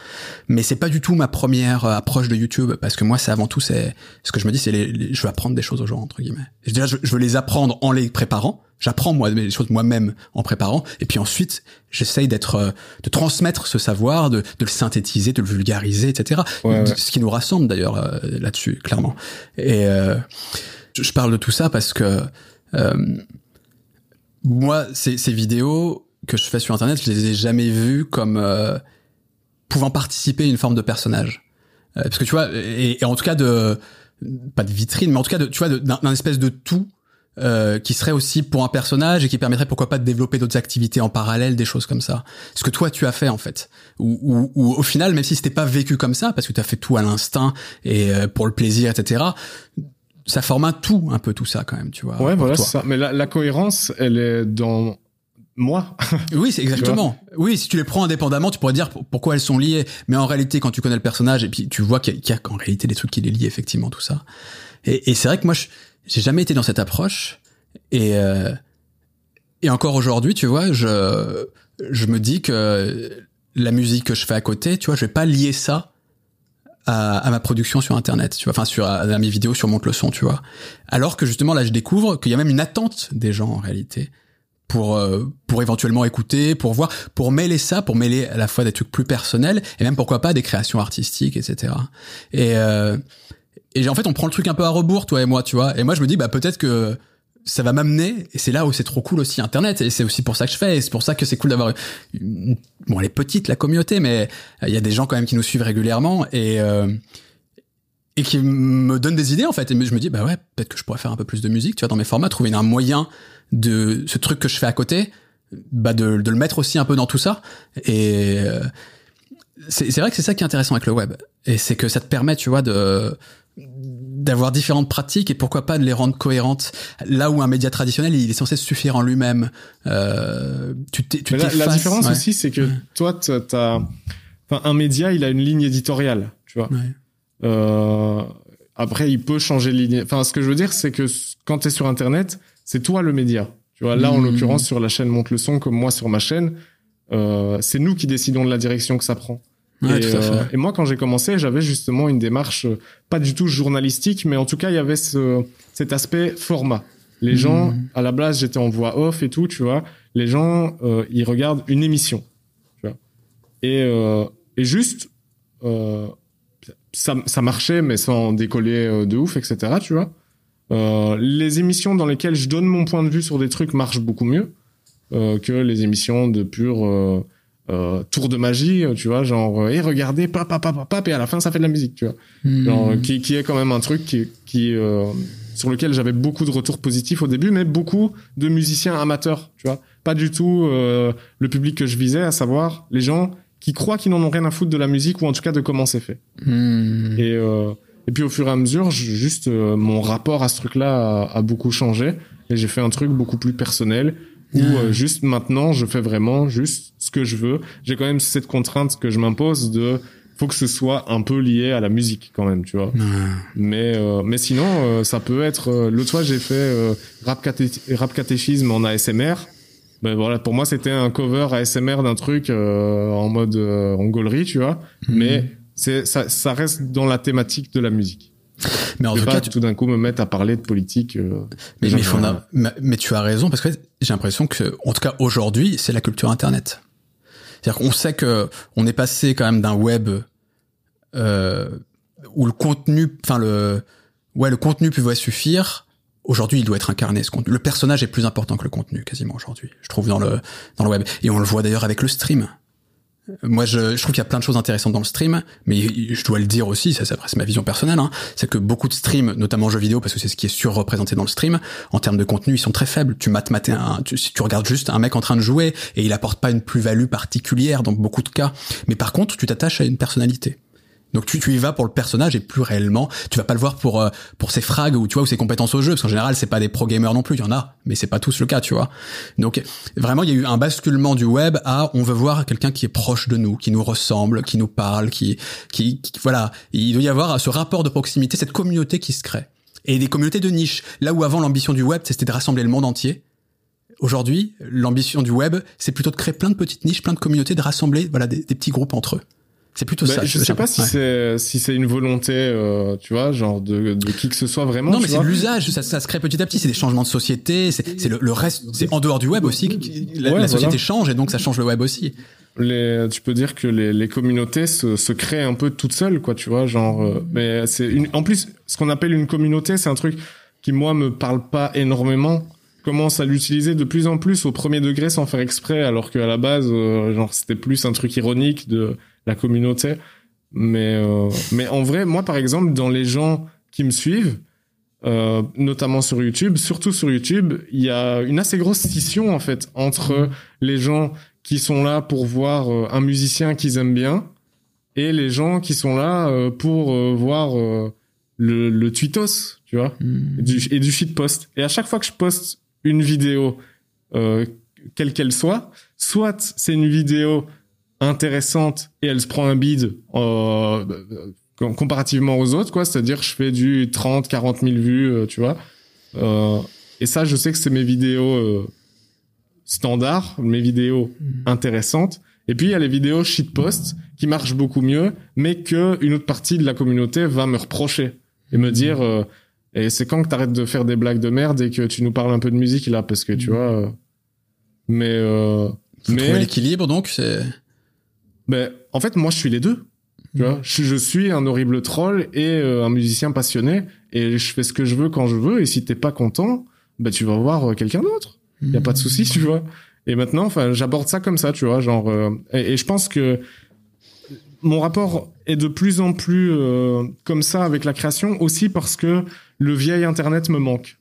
mais c'est pas du tout ma première euh, approche de YouTube parce que moi c'est avant tout c'est ce que je me dis, c'est les, je veux apprendre des choses aux gens entre guillemets. Déjà je veux les apprendre en les préparant J'apprends moi les choses moi-même en préparant, et puis ensuite j'essaye d'être, euh, de transmettre ce savoir, de, de, le synthétiser, de le vulgariser, etc. Ce qui nous rassemble d'ailleurs euh, là-dessus, clairement. Et euh, je parle de tout ça parce que euh, moi, ces, ces, vidéos que je fais sur Internet, je les ai jamais vues comme pouvant participer à une forme de personnage. parce que tu vois, et, et, en tout cas de pas de vitrine, mais en tout cas de, tu vois, d'un espèce de tout euh, qui serait aussi pour un personnage et qui permettrait pourquoi pas de développer d'autres activités en parallèle, des choses comme ça. Ce que toi tu as fait en fait, ou, ou, au final, même si c'était pas vécu comme ça, parce que tu as fait tout à l'instinct et euh, pour le plaisir, etc. Ça forme un tout, un peu tout ça quand même, tu vois. Ouais, voilà, ça. Mais la, la cohérence, elle est dans moi. oui, c'est exactement. Oui, si tu les prends indépendamment, tu pourrais dire pourquoi elles sont liées. Mais en réalité, quand tu connais le personnage et puis tu vois qu'il y, a qu'en réalité des trucs qui les lient effectivement, tout ça. Et, et c'est vrai que moi, je, j'ai jamais été dans cette approche et euh, et encore aujourd'hui, tu vois, je je me dis que la musique que je fais à côté, tu vois, je vais pas lier ça à, ma production sur internet, tu vois, enfin sur à, mes vidéos sur Monte le son, tu vois. Alors que justement là, je découvre qu'il y a même une attente des gens en réalité pour euh, pour éventuellement écouter, pour voir, pour mêler ça, pour mêler à la fois des trucs plus personnels et même pourquoi pas des créations artistiques, etc. Et euh, et en fait, on prend le truc un peu à rebours, toi et moi, tu vois. Et moi, je me dis, bah peut-être que ça va m'amener, et c'est là où c'est trop cool aussi Internet, et c'est aussi pour ça que je fais, et c'est pour ça que c'est cool d'avoir bon, elle est petite la communauté, mais il y a des gens quand même qui nous suivent régulièrement et euh, et qui me donnent des idées en fait. Et je me dis, bah ouais, peut-être que je pourrais faire un peu plus de musique, tu vois, dans mes formats, trouver un moyen de ce truc que je fais à côté, bah de, de le mettre aussi un peu dans tout ça. Et euh, c'est vrai que c'est ça qui est intéressant avec le web, et c'est que ça te permet, tu vois, de d'avoir différentes pratiques et pourquoi pas de les rendre cohérentes. Là où un média traditionnel il est censé suffire en lui-même. Euh, tu tu la, la, différence aussi c'est que toi t'as enfin un média il a une ligne éditoriale tu vois. Euh, après il peut changer de ligne. Enfin ce que je veux dire c'est que quand tu es sur internet c'est toi le média. Tu vois là en mmh. l'occurrence sur la chaîne monte le son comme moi sur ma chaîne euh, c'est nous qui décidons de la direction que ça prend euh, et, moi, quand j'ai commencé, j'avais justement une démarche euh, pas du tout journalistique, mais en tout cas, il y avait ce, cet aspect format. Les gens, hmm. à la base, j'étais en voix off et tout, tu vois. Les gens, euh, ils regardent une émission, tu vois. Et, euh, et juste, euh, ça, ça marchait, mais sans décoller de ouf, etc., tu vois. les émissions dans lesquelles je donne mon point de vue sur des trucs marchent beaucoup mieux que les émissions de pure euh, tour de magie, tu vois, genre et regardez pap pap pap pap et à la fin ça fait de la musique, tu vois. Hmm. Genre, qui qui est quand même un truc qui qui euh, sur lequel j'avais beaucoup de retours positifs au début, mais beaucoup de musiciens amateurs, tu vois. Pas du tout euh, le public que je visais, à savoir les gens qui croient qu'ils n'en ont rien à foutre de la musique ou en tout cas de comment c'est fait. Hmm. Et euh, et puis au fur et à mesure, juste mon rapport à ce truc-là a, a beaucoup changé et j'ai fait un truc beaucoup plus personnel ou euh, juste maintenant je fais vraiment juste ce que je veux. J'ai quand même cette contrainte que je m'impose de faut que ce soit un peu lié à la musique quand même, tu vois. Mais euh, mais sinon euh, ça peut être l'autre fois j'ai fait rap, rap catéchisme en ASMR. Ben voilà, pour moi c'était un cover ASMR d'un truc en mode en gaulerie, tu vois. Mhm. Mais c'est ça ça reste dans la thématique de la musique. Mais en tout cas, tout d'un coup me mettre à parler de politique. Euh, mais, mais, mais, tu as raison parce que j'ai l'impression que, en tout cas aujourd'hui, c'est la culture Internet. C'est-à-dire qu'on sait que on est passé quand même d'un web euh, où le contenu, enfin le, ouais, le contenu pouvait suffire. Aujourd'hui, il doit être incarné ce contenu. Le personnage est plus important que le contenu quasiment aujourd'hui. Je trouve dans le dans le web et on le voit d'ailleurs avec le stream. Moi, je, trouve qu'il y a plein de choses intéressantes dans le stream, mais je dois le dire aussi, ça, après ma vision personnelle, hein, c'est que beaucoup de streams, notamment jeux vidéo, parce que c'est ce qui est surreprésenté dans le stream, en termes de contenu, ils sont très faibles. Tu mates si tu regardes juste un mec en train de jouer et il apporte pas une plus-value particulière dans beaucoup de cas, mais par contre, tu t'attaches à une personnalité. Donc tu, tu y vas pour le personnage et plus réellement, tu vas pas le voir pour euh, pour ses frags ou tu vois ou ses compétences au jeu parce qu'en général c'est pas des pro gamers non plus, il y en a, mais c'est pas tous le cas, tu vois. Donc vraiment il y a eu un basculement du web à on veut voir quelqu'un qui est proche de nous, qui nous ressemble, qui nous parle, qui qui, voilà, il doit y avoir ce rapport de proximité, cette communauté qui se crée et des communautés de niche. Là où avant l'ambition du web c'était de rassembler le monde entier, Aujourd'hui, l'ambition du web, c'est plutôt de créer plein de petites niches, plein de communautés, de rassembler voilà des petits groupes entre eux. C'est plutôt Bah, ça. je sais pas si Ouais. c'est si c'est une volonté, euh, tu vois, genre de, de qui que ce soit vraiment. Non, mais c'est l'usage, ça, ça se crée petit à petit. C'est des changements de société, c'est le, le reste, c'est en dehors du web aussi. que La, Ouais, la société voilà. change et donc ça change le web aussi. Les, tu peux dire que les, les communautés se, se créent un peu toutes seules, quoi, tu vois, genre. euh, mais c'est une. En plus, ce qu'on appelle une communauté, c'est un truc qui moi me parle pas énormément. Je Commence à l'utiliser de plus en plus au premier degré sans faire exprès, alors qu'à la base, euh, genre c'était plus un truc ironique de la communauté. Mais euh, mais en vrai, moi par exemple, dans les gens qui me suivent, euh, notamment sur YouTube, surtout sur YouTube, il y a une assez grosse scission en fait entre les gens qui sont là pour voir euh, un musicien qu'ils aiment bien et les gens qui sont là euh, pour euh, voir le, le tweetos, tu vois, et du, et du shitpost. Et à chaque fois que je poste une vidéo, euh, quelle qu'elle soit, soit c'est une vidéo intéressante et elle se prend un bide euh, com- comparativement aux autres, quoi. C'est-à-dire, je fais du 30, 40 000 vues, euh, tu vois. Euh, et ça, je sais que c'est mes vidéos euh, standards, mes vidéos intéressantes. Et puis, il y a les vidéos shitpost qui marchent beaucoup mieux, mais que une autre partie de la communauté va me reprocher et me dire, euh, et c'est quand que t'arrêtes de faire des blagues de merde et que tu nous parles un peu de musique là, parce que tu vois. euh, mais euh, mais l'équilibre donc. C'est ben, en fait, moi, je suis les deux. Tu vois, je, je suis un horrible troll et euh, un musicien passionné et je fais ce que je veux quand je veux. Et si t'es pas content, ben tu vas voir euh, quelqu'un d'autre. Y a pas de souci, tu vois. Et maintenant, enfin, j'aborde ça comme ça, tu vois, genre. euh, et, et je pense que mon rapport est de plus en plus euh, comme ça avec la création aussi parce que le vieil Internet me manque.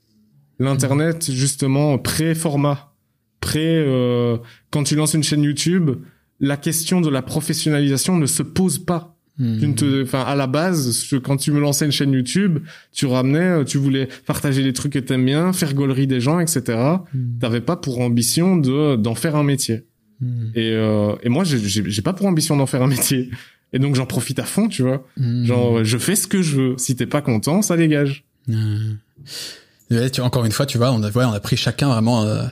L'internet justement pré-format, pré. euh, quand tu lances une chaîne YouTube, la question de la professionnalisation ne se pose pas. Hmm. Te, enfin, à la base, quand tu me lançais une chaîne YouTube, tu ramenais, euh, tu voulais partager les trucs que t'aimes bien, faire gaulerie des gens, etc. T'avais pas pour ambition de d'en faire un métier. Et, euh, et moi, j'ai- pas pour ambition d'en faire un métier. Et donc, j'en profite à fond, tu vois. Hmm. Genre, je fais ce que je veux. Si t'es pas content, ça dégage. Tu, encore une fois, tu vois, on a, ouais, on a pris chacun vraiment. euh,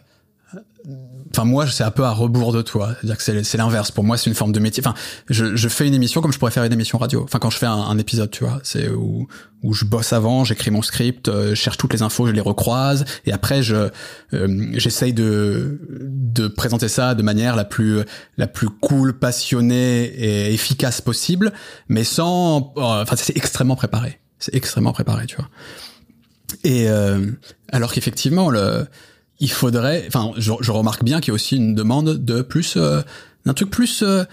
Enfin, moi, c'est un peu à rebours de toi. C'est-à-dire que c'est, l'inverse. Pour moi, c'est une forme de métier. Enfin, je, fais une émission comme je pourrais faire une émission radio. Enfin, quand je fais un, épisode, tu vois, c'est où, où je bosse avant, j'écris mon script, euh, je cherche toutes les infos, je les recroise, et après, je, euh, j'essaye de, de présenter ça de manière la plus, la plus cool, passionnée et efficace possible, mais sans, oh, enfin, c'est extrêmement préparé. C'est extrêmement préparé, tu vois. Et euh, alors qu'effectivement, le, il faudrait, enfin, je, je remarque bien qu'il y a aussi une demande de plus, euh, d'un truc plus. euh,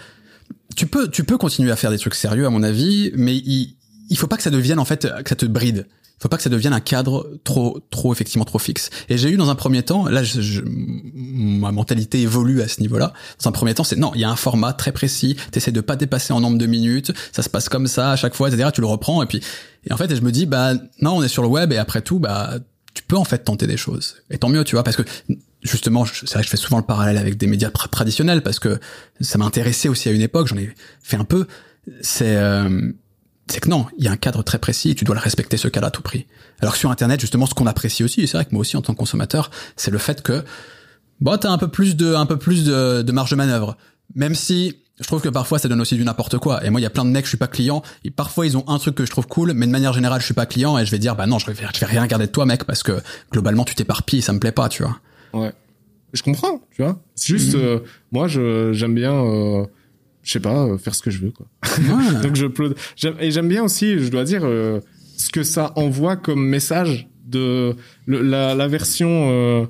tu peux, tu peux continuer à faire des trucs sérieux à mon avis, mais il, il faut pas que ça devienne en fait que ça te bride. Il faut pas que ça devienne un cadre trop, trop effectivement trop fixe. Et j'ai eu dans un premier temps, là, je, je- ma mentalité évolue à ce niveau-là. Dans un premier temps, c'est non, il y a un format très précis. T'essaies de pas dépasser en nombre de minutes. Ça se passe comme ça à chaque fois, etc. Tu le reprends et puis, et en fait, je me dis, bah non, on est sur le web et après tout, bah tu peux en fait tenter des choses. Et tant mieux, tu vois, parce que justement, c'est vrai que je fais souvent le parallèle avec des médias tra- traditionnels parce que ça m'a intéressé aussi à une époque. J'en ai fait un peu. C'est euh, que non, il y a un cadre très précis tu dois le respecter ce cadre à tout prix. Alors que sur Internet, justement, ce qu'on apprécie aussi, et c'est vrai que moi aussi en tant que consommateur, c'est le fait que bon, t'as un peu plus de, un peu plus de, de marge de manœuvre. Même si je trouve que parfois ça donne aussi du n'importe quoi. Et moi, il y a plein de mecs, je suis pas client. Et parfois, ils ont un truc que je trouve cool, mais de manière générale, je suis pas client et je vais dire, bah non, je vais, je vais rien regarder de toi, mec, parce que globalement, tu t'éparpilles, ça me plaît pas, tu vois. Ouais. je comprends, tu vois. C'est juste, Mhm. euh, moi, je j'aime bien, euh, je sais pas, euh, faire ce que je veux, quoi. Ouais. Donc je Et j'aime bien aussi, je dois dire, euh, ce que ça envoie comme message de le- la, la version euh,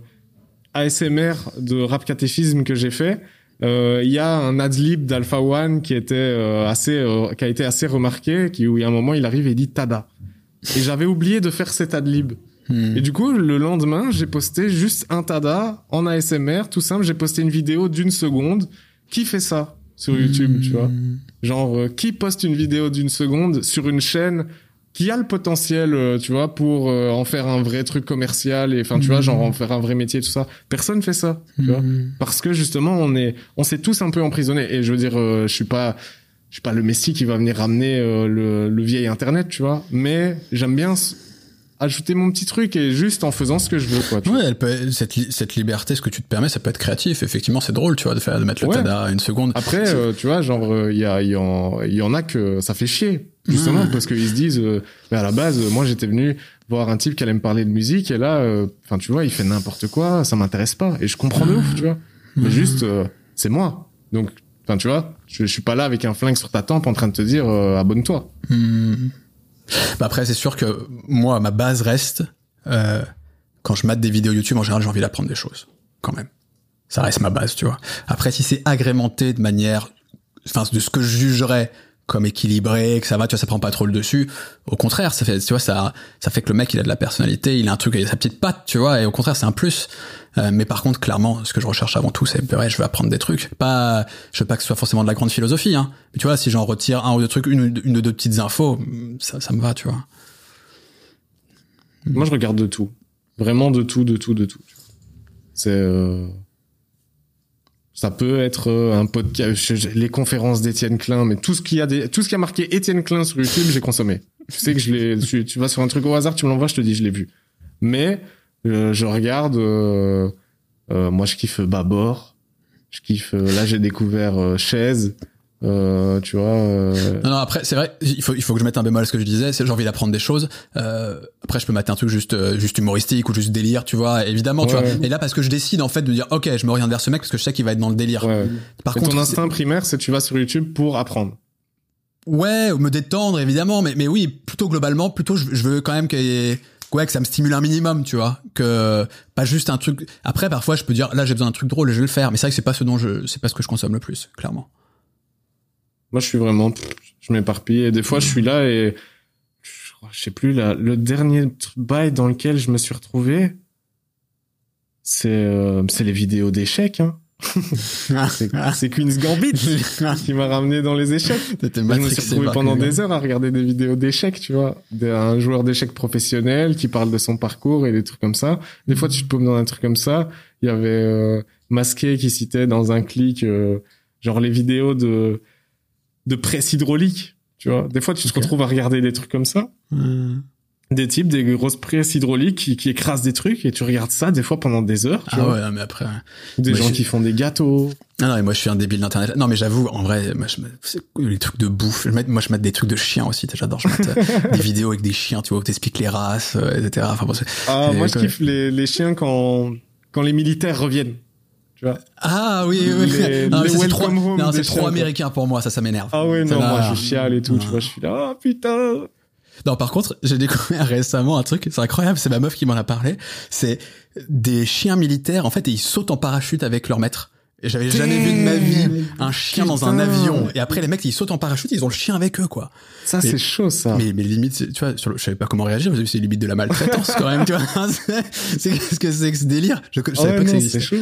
ASMR de rap catéchisme que j'ai fait. Euh, Il y a un adlib d'Alpha One qui était euh, assez, euh, qui a été assez remarqué, qui où il y a un moment il arrive et il dit Tada. Et j'avais oublié de faire cet adlib. Hmm. Et du coup, le lendemain, j'ai posté juste un tada en ASMR, tout simple. J'ai posté une vidéo d'une seconde. Qui fait ça sur YouTube, tu vois? Genre, euh, qui poste une vidéo d'une seconde sur une chaîne qui a le potentiel, euh, tu vois, pour euh, en faire un vrai truc commercial et, enfin, tu vois, genre en faire un vrai métier, tout ça. Personne fait ça, tu vois Hmm. parce que justement on est on s'est tous un peu emprisonnés et je veux dire euh, je suis pas je suis pas le messie qui va venir ramener euh, le, le vieil internet tu vois mais j'aime bien ajouter mon petit truc et juste en faisant ce que je veux quoi tu. Ouais, elle peut, cette, li- cette liberté, ce que tu te permets, ça peut être créatif. Effectivement, c'est drôle, tu vois, de faire, de mettre le Ouais. tada à une seconde. après euh, tu vois genre euh, il y a il y en y en a que ça fait chier justement parce qu'ils se disent euh, mais à la base moi j'étais venu voir un type qui allait me parler de musique et là euh, enfin tu vois il fait n'importe quoi ça m'intéresse pas et je comprends de ouf tu vois mais juste euh, c'est moi donc enfin tu vois je, je suis pas là avec un flingue sur ta tempe en train de te dire euh, abonne-toi Hmm. Bah après, c'est sûr que moi, ma base reste euh, quand je mate des vidéos YouTube. En général, j'ai envie d'apprendre des choses, quand même. Ça reste ma base, tu vois. Après, si c'est agrémenté de manière, enfin, de ce que je jugerais comme équilibré, que ça va, tu vois, ça prend pas trop le dessus. Au contraire, ça fait, tu vois, ça, ça fait que le mec, il a de la personnalité, il a un truc, il a sa petite patte, tu vois, et au contraire, c'est un plus. Euh, mais par contre, clairement, ce que je recherche avant tout, c'est, ouais, je veux apprendre des trucs. Pas, je veux pas que ce soit forcément de la grande philosophie, hein. Mais tu vois, si j'en retire un ou deux trucs, une, une ou deux petites infos, ça, ça me va, tu vois. moi je regarde de tout vraiment de tout de tout de tout c'est euh, ça peut être euh, un podcast les conférences d'Étienne Klein mais tout ce qui a des tout ce qui a marqué Étienne Klein sur YouTube j'ai consommé. Tu sais que je l'ai tu vas sur un truc au hasard tu me l'envoies je te dis je l'ai vu. Mais euh, je regarde euh, euh, moi je kiffe Babor je kiffe euh, là j'ai découvert euh, Chaise euh, tu vois euh, Non, non, après, c'est vrai, il faut, il faut que je mette un bémol à ce que je disais, c'est j'ai envie d'apprendre des choses. Euh, après, je peux mettre un truc juste, euh, juste humoristique ou juste délire, tu vois, évidemment, tu Ouais, vois. ouais. Et là, parce que je décide, en fait, de dire, ok, je m'oriente vers ce mec parce que je sais qu'il va être dans le délire. ouais. Par Et contre, ton instinct primaire c'est tu vas sur YouTube pour apprendre ouais, me détendre, évidemment, mais, mais oui, plutôt globalement, plutôt, je, je veux quand même qu'il y ait- ouais, que ça me stimule un minimum, tu vois, que pas juste un truc. Après, parfois, je peux dire, là, j'ai besoin d'un truc drôle et je vais le faire, mais c'est vrai que c'est pas ce dont je, c'est pas ce que je consomme le plus, clairement. Moi, je suis vraiment, je m'éparpille. Et des fois, je suis là et je sais plus là. Le dernier bail dans lequel je me suis retrouvé, c'est euh, c'est les vidéos d'échecs. Hein. C'est Queen's Gambit qui m'a ramené dans les échecs. Je me suis retrouvé pendant des heures à regarder des vidéos d'échecs, tu vois, d'un joueur d'échecs professionnel qui parle de son parcours et des trucs comme ça. Des fois, tu te paumes dans un truc comme ça. Il y avait euh, Masqué qui citait dans un clic, euh, genre les vidéos de de presse hydraulique, tu vois. Des fois, tu te retrouves à regarder des trucs comme ça, Hmm. des types, des grosses presses hydrauliques qui, qui écrasent des trucs et tu regardes ça des fois pendant des heures, tu Ah vois. ouais, non, mais après. Des Moi, gens je- qui font des gâteaux. Ah non, mais moi je suis un débile d'internet. Non, mais j'avoue, en vrai, moi, je les trucs de bouffe? Je mets- moi je mets des trucs de chiens aussi. J'adore. Je mets euh, des vidéos avec des chiens, tu vois, où t'expliques les races, euh, etc. Enfin bon, c'est- Ah, Et moi, je kiffe les, les chiens quand, quand les militaires reviennent. Tu vois. ah oui, oui. oui. Les- non, c'est trop, non, c'est trop américain pour moi. Ça, ça m'énerve. Ah Ça non, moi, je chiale et tout, tu vois. Je suis là, ah putain. Non, par contre, j'ai découvert récemment un truc, c'est incroyable, c'est ma meuf qui m'en a parlé. C'est des chiens militaires, en fait, et ils sautent en parachute avec leur maître. Et j'avais jamais vu de ma vie un chien dans un avion. Et après, les mecs, ils sautent en parachute, ils ont le chien avec eux, quoi. Ça, Mais- c'est chaud, ça. Mais, mais limite, tu vois, sur le- je savais pas comment réagir, que c'est limite de la maltraitance quand même, tu vois. C'est qu'est-ce que c'est que ce délire Je, je Ah savais ouais, pas que ça non, c'est existait. chaud.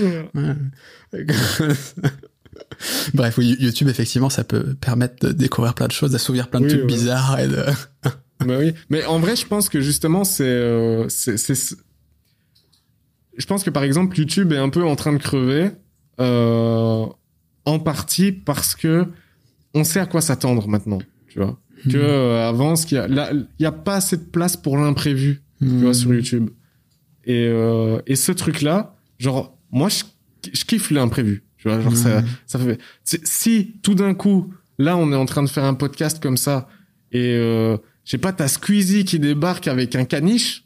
Ouais. Bref, oui, YouTube, effectivement, ça peut permettre de découvrir plein de choses, d'assouvir plein de Oui, trucs ouais. bizarres et de... Bah oui. Mais en vrai, je pense que justement, c'est, euh, c'est, je pense que par exemple, YouTube est un peu en train de crever, en partie parce que on sait à quoi s'attendre maintenant, tu vois. Que euh, avant, ce qu'il y a, là, il y a pas assez de place pour l'imprévu, tu vois, sur YouTube. Et, euh, et ce truc-là, genre, moi, je, je kiffe l'imprévu, tu vois. Genre, ça, Mhm. ça fait. Si tout d'un coup, là, on est en train de faire un podcast comme ça, et euh, je sais pas, t'as Squeezie qui débarque avec un caniche.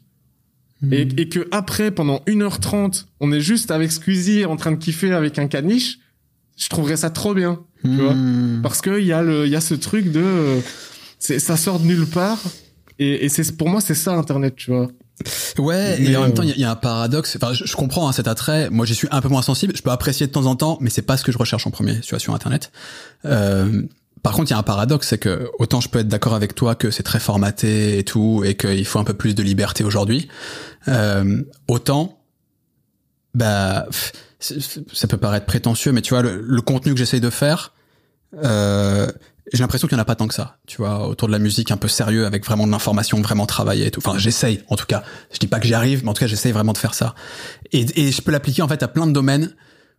Hmm. Et, et que après, pendant 1h30, on est juste avec Squeezie en train de kiffer avec un caniche, je trouverais ça trop bien. Tu vois Hmm. Parce que il y a le, il y a ce truc de, euh, c'est, ça sort de nulle part. Et, et c'est, pour moi, c'est ça, Internet, tu vois. Ouais, Mais, et en même euh, temps, il y, y a un paradoxe. Enfin, je, je comprends hein, cet attrait. Moi, j'y suis un peu moins sensible. Je peux apprécier de temps en temps, mais c'est pas ce que je recherche en premier, tu vois, sur Internet. Euh, par contre, il y a un paradoxe, c'est que autant je peux être d'accord avec toi que c'est très formaté et tout, et qu'il faut un peu plus de liberté aujourd'hui, euh, autant, bah, ça peut paraître prétentieux, mais tu vois, le, le contenu que j'essaye de faire, euh, j'ai l'impression qu'il n'y en a pas tant que ça, tu vois, autour de la musique un peu sérieux, avec vraiment de l'information, vraiment travaillée et tout. Enfin, j'essaye, en tout cas. Je dis pas que j'y arrive, mais en tout cas, j'essaye vraiment de faire ça. Et, et je peux l'appliquer, en fait, à plein de domaines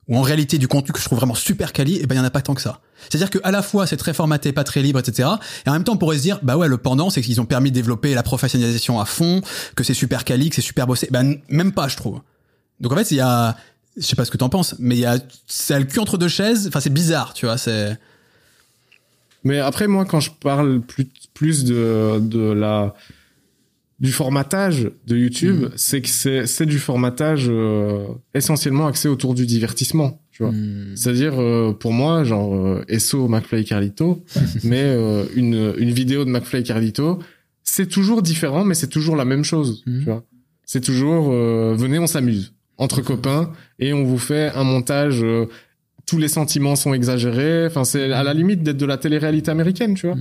où, en réalité, du contenu que je trouve vraiment super quali, et ben, il y en a pas tant que ça. C'est-à-dire que, à la fois, c'est très formaté, pas très libre, etc. Et en même temps, on pourrait se dire, bah ouais, le pendant, c'est qu'ils ont permis de développer la professionnalisation à fond, que c'est super quali, que c'est super bossé. Ben, même pas, je trouve. Donc, en fait, il y a, je sais pas ce que t'en penses, mais il y a, c'est le cul entre deux chaises. Enfin, c'est bizarre, tu vois, c'est, Mais après, moi, quand je parle plus, plus de, de la, du formatage de YouTube, c'est que c'est, c'est du formatage euh, essentiellement axé autour du divertissement, tu vois. Hmm. C'est-à-dire, euh, pour moi, genre, euh, SO, McFly et Carlito, mais euh, une, une vidéo de McFly et Carlito, c'est toujours différent, mais c'est toujours la même chose, Mhm. tu vois. C'est toujours, euh, venez, on s'amuse, entre copains, et on vous fait un montage, euh, tous les sentiments sont exagérés, enfin, c'est à la limite d'être de la télé-réalité américaine, tu vois.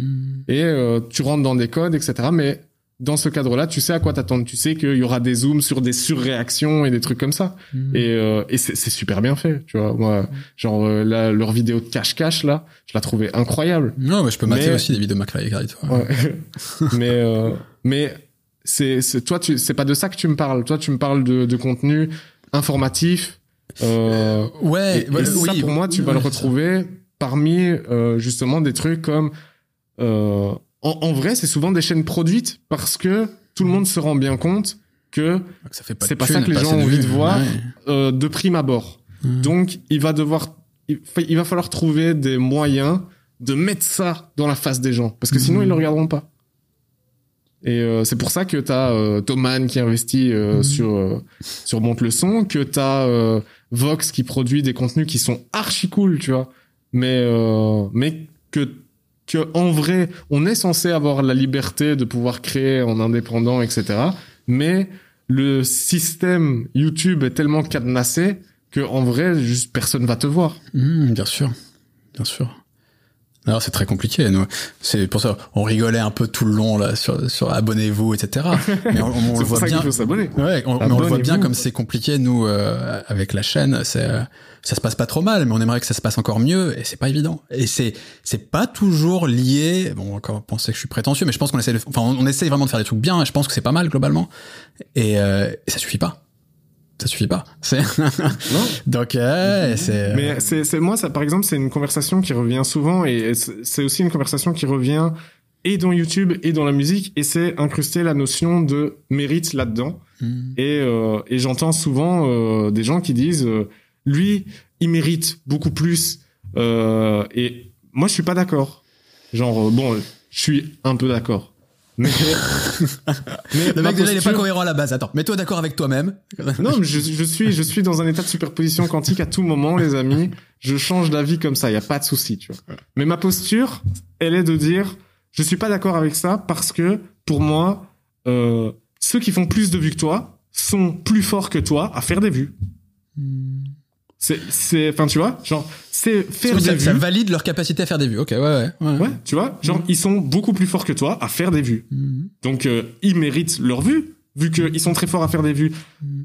Et euh, tu rentres dans des codes, etc., mais dans ce cadre-là, tu sais à quoi t'attendre. Tu sais qu'il y aura des zooms sur des surréactions et des trucs comme ça. Hmm. Et, euh, et c'est c'est super bien fait, tu vois. Moi, genre euh, la- leur vidéo de cache-cache là, je la trouvais incroyable. Non, mais je peux mater Mais- aussi des vidéos McFly et Carlito. Ouais. mais euh, mais c'est c'est toi tu c'est pas de ça que tu me parles. Toi tu me parles de, de contenu informatif. Euh, Ouais, et, et ça pour moi tu vas le ouais, retrouver parmi euh, justement des trucs comme euh, en, en vrai c'est souvent des chaînes produites parce que tout le monde se rend bien compte que pas c'est pas thunes, ça que les pas gens ont envie de voir. Ouais. euh, de prime abord. Donc, il va devoir, il va falloir trouver des moyens de mettre ça dans la face des gens, parce que sinon Mhm. ils le regarderont pas. Et euh, c'est pour ça que t'as euh, Thoman qui investit euh, Mhm. sur euh, sur Monte le son, que t'as euh, Vox qui produit des contenus qui sont archi cool, tu vois. Mais euh, mais que que en vrai, on est censé avoir la liberté de pouvoir créer en indépendant, etc. Mais le système YouTube est tellement cadenassé que en vrai, juste personne va te voir. Mmh, bien sûr, bien sûr. Alors c'est très compliqué. Nous, c'est pour ça on rigolait un peu tout le long là sur, sur abonnez-vous, etc. Mais on, le pour voit ça qu'il bien. faut s'abonner. Ouais, on, mais on le voit bien comme c'est compliqué nous euh, avec la chaîne. C'est euh, ça se passe pas trop mal, mais on aimerait que ça se passe encore mieux et c'est pas évident. Et c'est c'est pas toujours lié. Bon, encore penser que je suis prétentieux, mais je pense qu'on essaie, de, enfin on, on essaye vraiment de faire des trucs bien. Et je pense que c'est pas mal globalement. Et, euh, et ça suffit pas. Ça suffit pas. C'est Non. donc euh, c'est. Mais c'est, c'est moi, ça, par exemple, c'est une conversation qui revient souvent et c'est aussi une conversation qui revient et dans YouTube et dans la musique et c'est incruster la notion de mérite là-dedans. Mmh. Et, euh, et j'entends souvent euh, des gens qui disent euh, lui, il mérite beaucoup plus. Euh, et moi, je suis pas d'accord. Genre, euh, bon, je suis un peu d'accord. Mais, mais Le mec déjà il est pas cohérent à la base. Attends, mets-toi d'accord avec toi-même. non, mais je, je suis, je suis dans un état de superposition quantique à tout moment, les amis. Je change d'avis comme ça, il y a pas de souci, tu vois. Mais ma posture, elle est de dire, je suis pas d'accord avec ça parce que pour moi, euh, ceux qui font plus de vues que toi sont plus forts que toi à faire des vues. C'est, c'est, enfin, tu vois, genre, c'est faire des ça, vues. ça valide leur capacité à faire des vues. Ok, ouais, ouais. ouais. Ouais, tu vois, genre, ils sont beaucoup plus forts que toi à faire des vues. Mhm. Donc, euh, ils méritent leurs vues. Vu qu'ils sont très forts à faire des vues,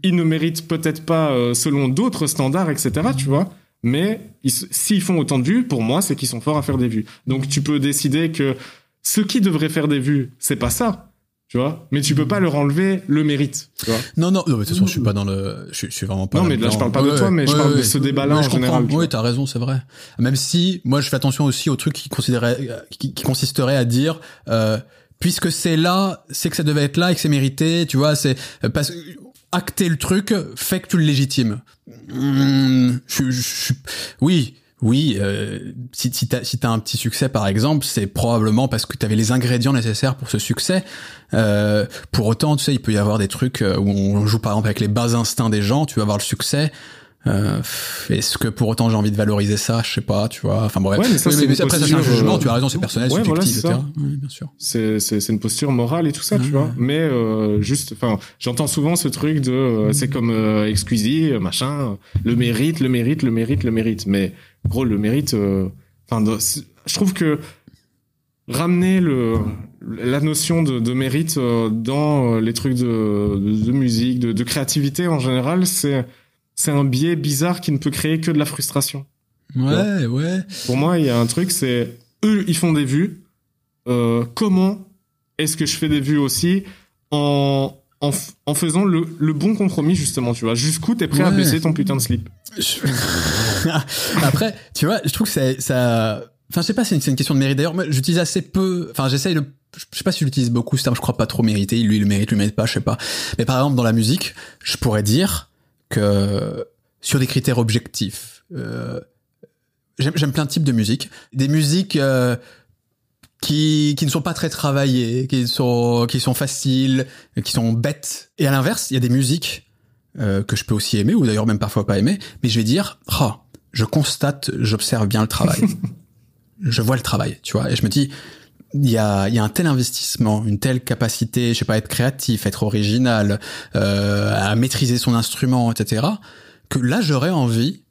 ils ne méritent peut-être pas euh, selon d'autres standards, etc., tu vois. Mais s'ils font autant de vues, pour moi, c'est qu'ils sont forts à faire des vues. Donc, tu peux décider que ce qui devrait faire des vues, c'est pas ça, tu vois? Mais tu peux pas leur enlever le mérite, tu vois? Non, non, non, mais de toute façon, je suis pas dans le, je, suis- je suis vraiment pas. Non, mais là, je parle pas de toi, mais je parle de ce débat-là en je comprends. général, Oui, t'as raison, c'est vrai. Même si, moi, je fais attention aussi au truc qui considérait, qui, qui consisterait à dire, euh, puisque c'est là, c'est que ça devait être là et que c'est mérité, tu vois, c'est, parce que, acter le truc fait que tu le légitimes. Hum, je, je, je- oui. Oui, euh, si, si t'as un petit succès par exemple, c'est probablement parce que tu avais les ingrédients nécessaires pour ce succès. Euh, pour autant, tu sais, il peut y avoir des trucs euh, où on joue par exemple avec les bas instincts des gens. Tu vas avoir le succès. Euh, Est-ce que pour autant j'ai envie de valoriser ça? Je sais pas, tu vois. Enfin bref. Ouais, mais ça, Oui, mais après ça c'est un posture, jugement. euh, Tu as raison, c'est personnel, ouais, subjectif, c'est etc. Oui, bien sûr. c'est c'est c'est une posture morale et tout ça, tu Ouais. vois. Mais euh, juste, enfin, j'entends souvent ce truc de, euh, c'est comme euh, Excusez, euh, machin, le mérite, le mérite, le mérite, le mérite. Mais gros, le mérite, enfin, je trouve que ramener le la notion de, de mérite dans les trucs de, de, de musique, de, de créativité en général, c'est c'est un biais bizarre qui ne peut créer que de la frustration. Ouais, ouais. Pour moi, il y a un truc, c'est eux, ils font des vues. Euh, comment est-ce que je fais des vues aussi en en, faisant le, le bon compromis justement, tu vois Jusqu'où t'es prêt à baisser ton putain de slip Je- Après, tu vois, je trouve que ça, ça, enfin, je sais pas, c'est une, c'est une question de mérite. D'ailleurs, moi, j'utilise assez peu, enfin, j'essaye de, je sais pas si j'utilise beaucoup ce terme, je crois pas trop mériter. Lui, il le mérite, lui, il le mérite pas, je sais pas. Mais par exemple, dans la musique, je pourrais dire que sur des critères objectifs, euh, j'aime plein de types de musique. Des musiques, euh, qui, qui ne sont pas très travaillées, qui sont, qui sont faciles, qui sont bêtes. Et à l'inverse, il y a des musiques euh, que je peux aussi aimer, ou d'ailleurs même parfois pas aimer, mais je vais dire, oh, je constate, j'observe bien le travail. je vois le travail, tu vois, et je me dis, il y a, y a un tel investissement, une telle capacité, je sais pas, être créatif, être original, euh, à maîtriser son instrument, etc., que là, j'aurais envie,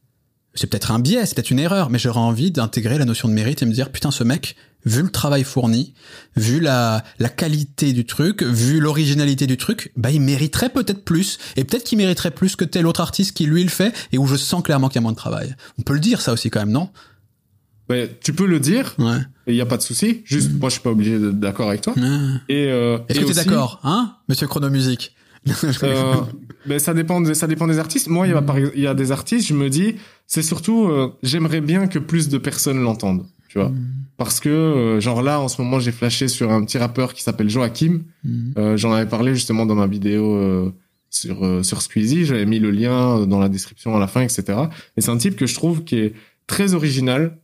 c'est peut-être un biais, c'est peut-être une erreur, mais j'aurais envie d'intégrer la notion de mérite et me dire, putain, ce mec, vu le travail fourni, vu la, la qualité du truc, vu l'originalité du truc, bah, il mériterait peut-être plus. Et peut-être qu'il mériterait plus que tel autre artiste qui lui le fait et où je sens clairement qu'il y a moins de travail. On peut le dire, ça aussi, quand même, non? Ben, Tu peux le dire, Ouais. il y a pas de souci. Juste, moi, je suis pas obligé d'être d'accord avec toi. Ouais. Et euh, Est-ce et que t'es d'accord, hein, monsieur Chronomusique? euh, ben, ça dépend, de, ça dépend des artistes. Moi, il y a par ex- il y a des artistes, je me dis, c'est surtout, euh, j'aimerais bien que plus de personnes l'entendent, tu vois. Parce que, euh, genre là, en ce moment, j'ai flashé sur un petit rappeur qui s'appelle Joachim. Euh, J'en avais parlé justement dans ma vidéo euh, sur euh, sur Squeezie. J'avais mis le lien dans la description à la fin, etc. Et c'est un type que je trouve qui est très original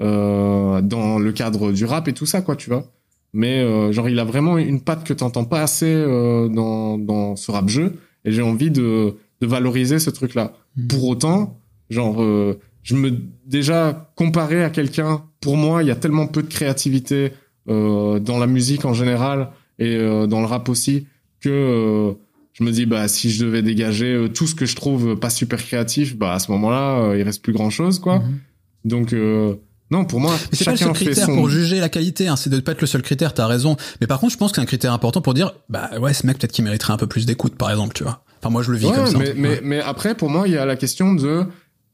euh, dans le cadre du rap et tout ça, quoi, tu vois. Mais euh, genre, il a vraiment une patte que t'entends pas assez euh, dans dans ce rap jeu. Et j'ai envie de de valoriser ce truc-là. Mhm. Pour autant, genre, euh, je me déjà comparé à quelqu'un. Pour moi, il y a tellement peu de créativité euh, dans la musique en général et euh, dans le rap aussi que euh, je me dis bah si je devais dégager tout ce que je trouve pas super créatif bah à ce moment-là il reste plus grand chose quoi Mhm. donc euh, non pour moi c'est pas le seul critère son pour juger la qualité, hein. c'est de pas être le seul critère, t'as raison. Mais par contre, je pense que c'est un critère important pour dire, bah ouais, ce mec peut-être qu'il mériterait un peu plus d'écoute, par exemple, tu vois. Enfin, moi je le vis Ouais, comme ça. mais, mais, mais après pour moi il y a la question de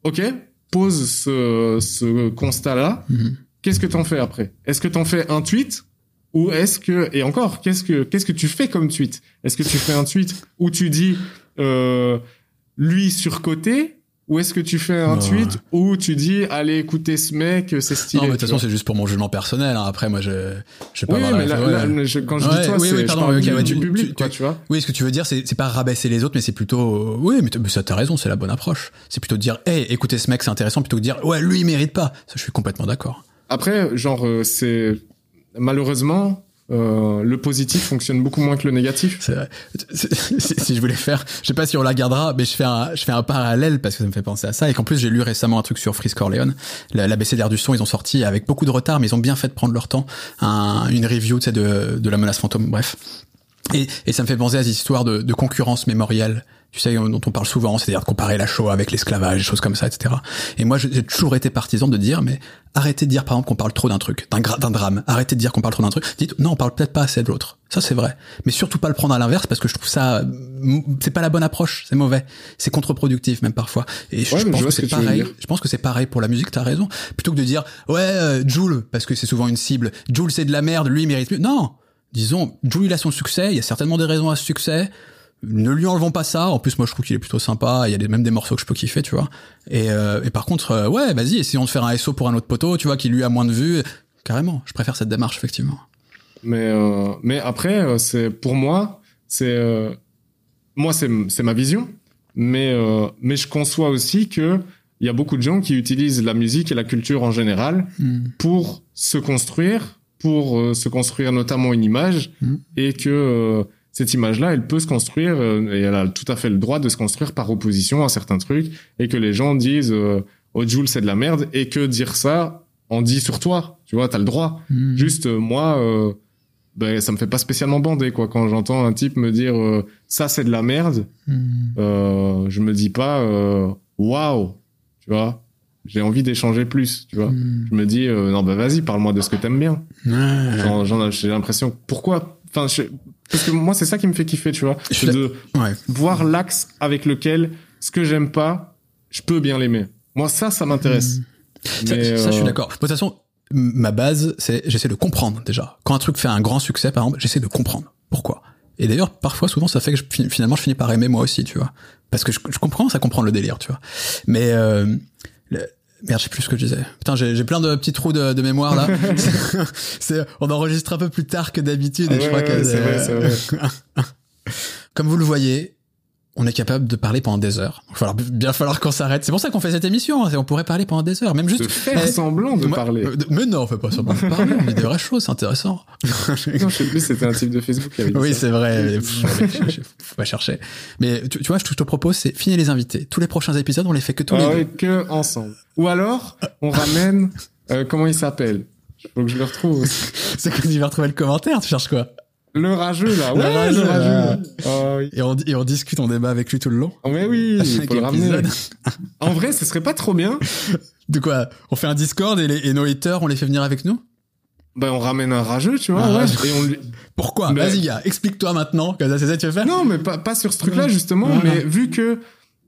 ok pose ce, ce constat là Mhm. qu'est-ce que t'en fais après? Est-ce que t'en fais un tweet ou est-ce que et encore qu'est-ce que qu'est-ce que tu fais comme tweet? Est-ce que tu fais un tweet où tu dis euh, lui surcoté ou est-ce que tu fais un tweet où tu dis allez écouter ce mec c'est stylé Non, mais de toute façon, c'est juste pour mon jugement personnel. hein. Après, moi, je, je sais pas. oui, la- mais ouais. je- quand je Ouais, dis toi, oui, c'est oui, je pardon, parle ok, du, ouais, du tu- public, tu- quoi, tu- vois. Oui, ce que tu veux dire, c'est c'est pas rabaisser les autres, mais c'est plutôt, oui, mais, mais ça t'as raison, c'est la bonne approche. C'est plutôt de dire, hey, écoutez ce mec, c'est intéressant, plutôt que de dire, ouais, lui, il mérite pas. Ça, je suis complètement d'accord. Après, genre, euh, c'est malheureusement euh, le positif fonctionne beaucoup moins que le négatif. Vrai. Si je voulais faire, je sais pas si on la gardera, mais je fais un, je fais un parallèle parce que ça me fait penser à ça et qu'en plus j'ai lu récemment un truc sur Frisk Corleone, la, la BCDR du son, ils ont sorti avec beaucoup de retard, mais ils ont bien fait de prendre leur temps, un- une review, de, de la menace fantôme, bref. Et, et ça me fait penser à ces histoires de, de concurrence mémorielle, tu sais, dont on parle souvent, c'est-à-dire de comparer la Shoah avec l'esclavage, des choses comme ça, etc. Et moi, j'ai toujours été partisan de dire, mais arrêtez de dire, par exemple, qu'on parle trop d'un truc, d'un drame. Arrêtez de dire qu'on parle trop d'un truc. Dites, non, on parle peut-être pas assez de l'autre. Ça, c'est vrai. Mais surtout pas le prendre à l'inverse, parce que je trouve ça, c'est pas la bonne approche, c'est mauvais. C'est contre-productif, même parfois. Et je, Ouais, je mais je pense que ce c'est pareil. Je pense que c'est pareil pour la musique, t'as raison. Plutôt que de dire, ouais, euh, Joule, parce que c'est souvent une cible. Joule, c'est de la merde, lui, il mérite plus. Non! Disons, Joule, il a son succès, il y a certainement des raisons à ce succès. Ne lui enlevons pas ça. En plus, moi, je trouve qu'il est plutôt sympa. Il y a des, même des morceaux que je peux kiffer, tu vois. Et, euh, et par contre, euh, ouais, vas-y, essayons de faire un SO pour un autre poteau, tu vois, qui lui a moins de vues. Carrément, je préfère cette démarche, effectivement. Mais euh, mais après, euh, c'est pour moi, c'est euh, moi c'est ma vision. Mais euh, mais je conçois aussi que il y a beaucoup de gens qui utilisent la musique et la culture en général Hmm. pour se construire, pour euh, se construire notamment une image, Mm. et que euh, cette image-là, elle peut se construire, euh, et elle a tout à fait le droit de se construire par opposition à certains trucs, et que les gens disent euh, Oh, Jules, c'est de la merde », et que dire ça en dit sur toi, tu vois, t'as le droit. Hmm. Juste, euh, moi, euh, ben, ça me fait pas spécialement bander, quoi. Quand j'entends un type me dire euh, ça, c'est de la merde », euh, je me dis pas waouh, tu vois. J'ai envie d'échanger plus, tu vois. Hmm. Je me dis euh, non bah vas-y, parle-moi de ce que t'aimes bien. J'ai l'impression pourquoi? Enfin je- parce que moi c'est ça qui me fait kiffer, tu vois. Je de Ouais. voir l'axe avec lequel ce que j'aime pas, je peux bien l'aimer. Moi ça ça m'intéresse. Ça, Mais, ça, je suis euh, d'accord. De toute façon, ma base, c'est j'essaie de comprendre déjà. Quand un truc fait un grand succès, par exemple, j'essaie de comprendre pourquoi. Et d'ailleurs, parfois, souvent, ça fait que je, finalement, je finis par aimer moi aussi, tu vois. Parce que je, je comprends, ça comprend le délire, tu vois. Mais euh, le- merde, je sais plus ce que je disais. Putain, j'ai plein de petits trous de, de mémoire là. c'est, on enregistre un peu plus tard que d'habitude. et je crois ouais, que c'est vrai, c'est vrai. Comme vous le voyez, on est capable de parler pendant des heures. Il va falloir bien falloir qu'on s'arrête. C'est pour ça qu'on fait cette émission. hein. On pourrait parler pendant des heures, même juste De faire Eh, semblant de moi- parler. euh, Mais non, on fait pas semblant de parler, on dit des vraies choses, c'est intéressant. Non, je sais plus, c'était un type de Facebook qui avait dit oui, c'est vrai. je- je- faut pas chercher. Mais tu, tu vois, ce que je te propose, c'est finir les invités. Tous les prochains épisodes, on les fait que tous Ah les deux. que ensemble. Ou alors, on ramène, euh, comment il s'appelle? Faut que je le retrouve. C'est que tu vas retrouver le commentaire, tu cherches quoi? Le rageux, là. Le Ouais, rageux, le rageux. Ah oui. et on, et on discute, on débat avec lui tout le long. Oh, mais oui, il faut le ramener. En vrai, ce serait pas trop bien. De quoi? On fait un Discord et, les, et nos haters, on les fait venir avec nous? Ben, on ramène un rageux, tu vois, Ah, ouais. ouais. Et on lui... Pourquoi? Mais- Vas-y, gars, explique-toi maintenant. C'est ça que tu veux faire? Non, mais pas, pas sur ce truc-là, justement. Voilà. Mais vu que,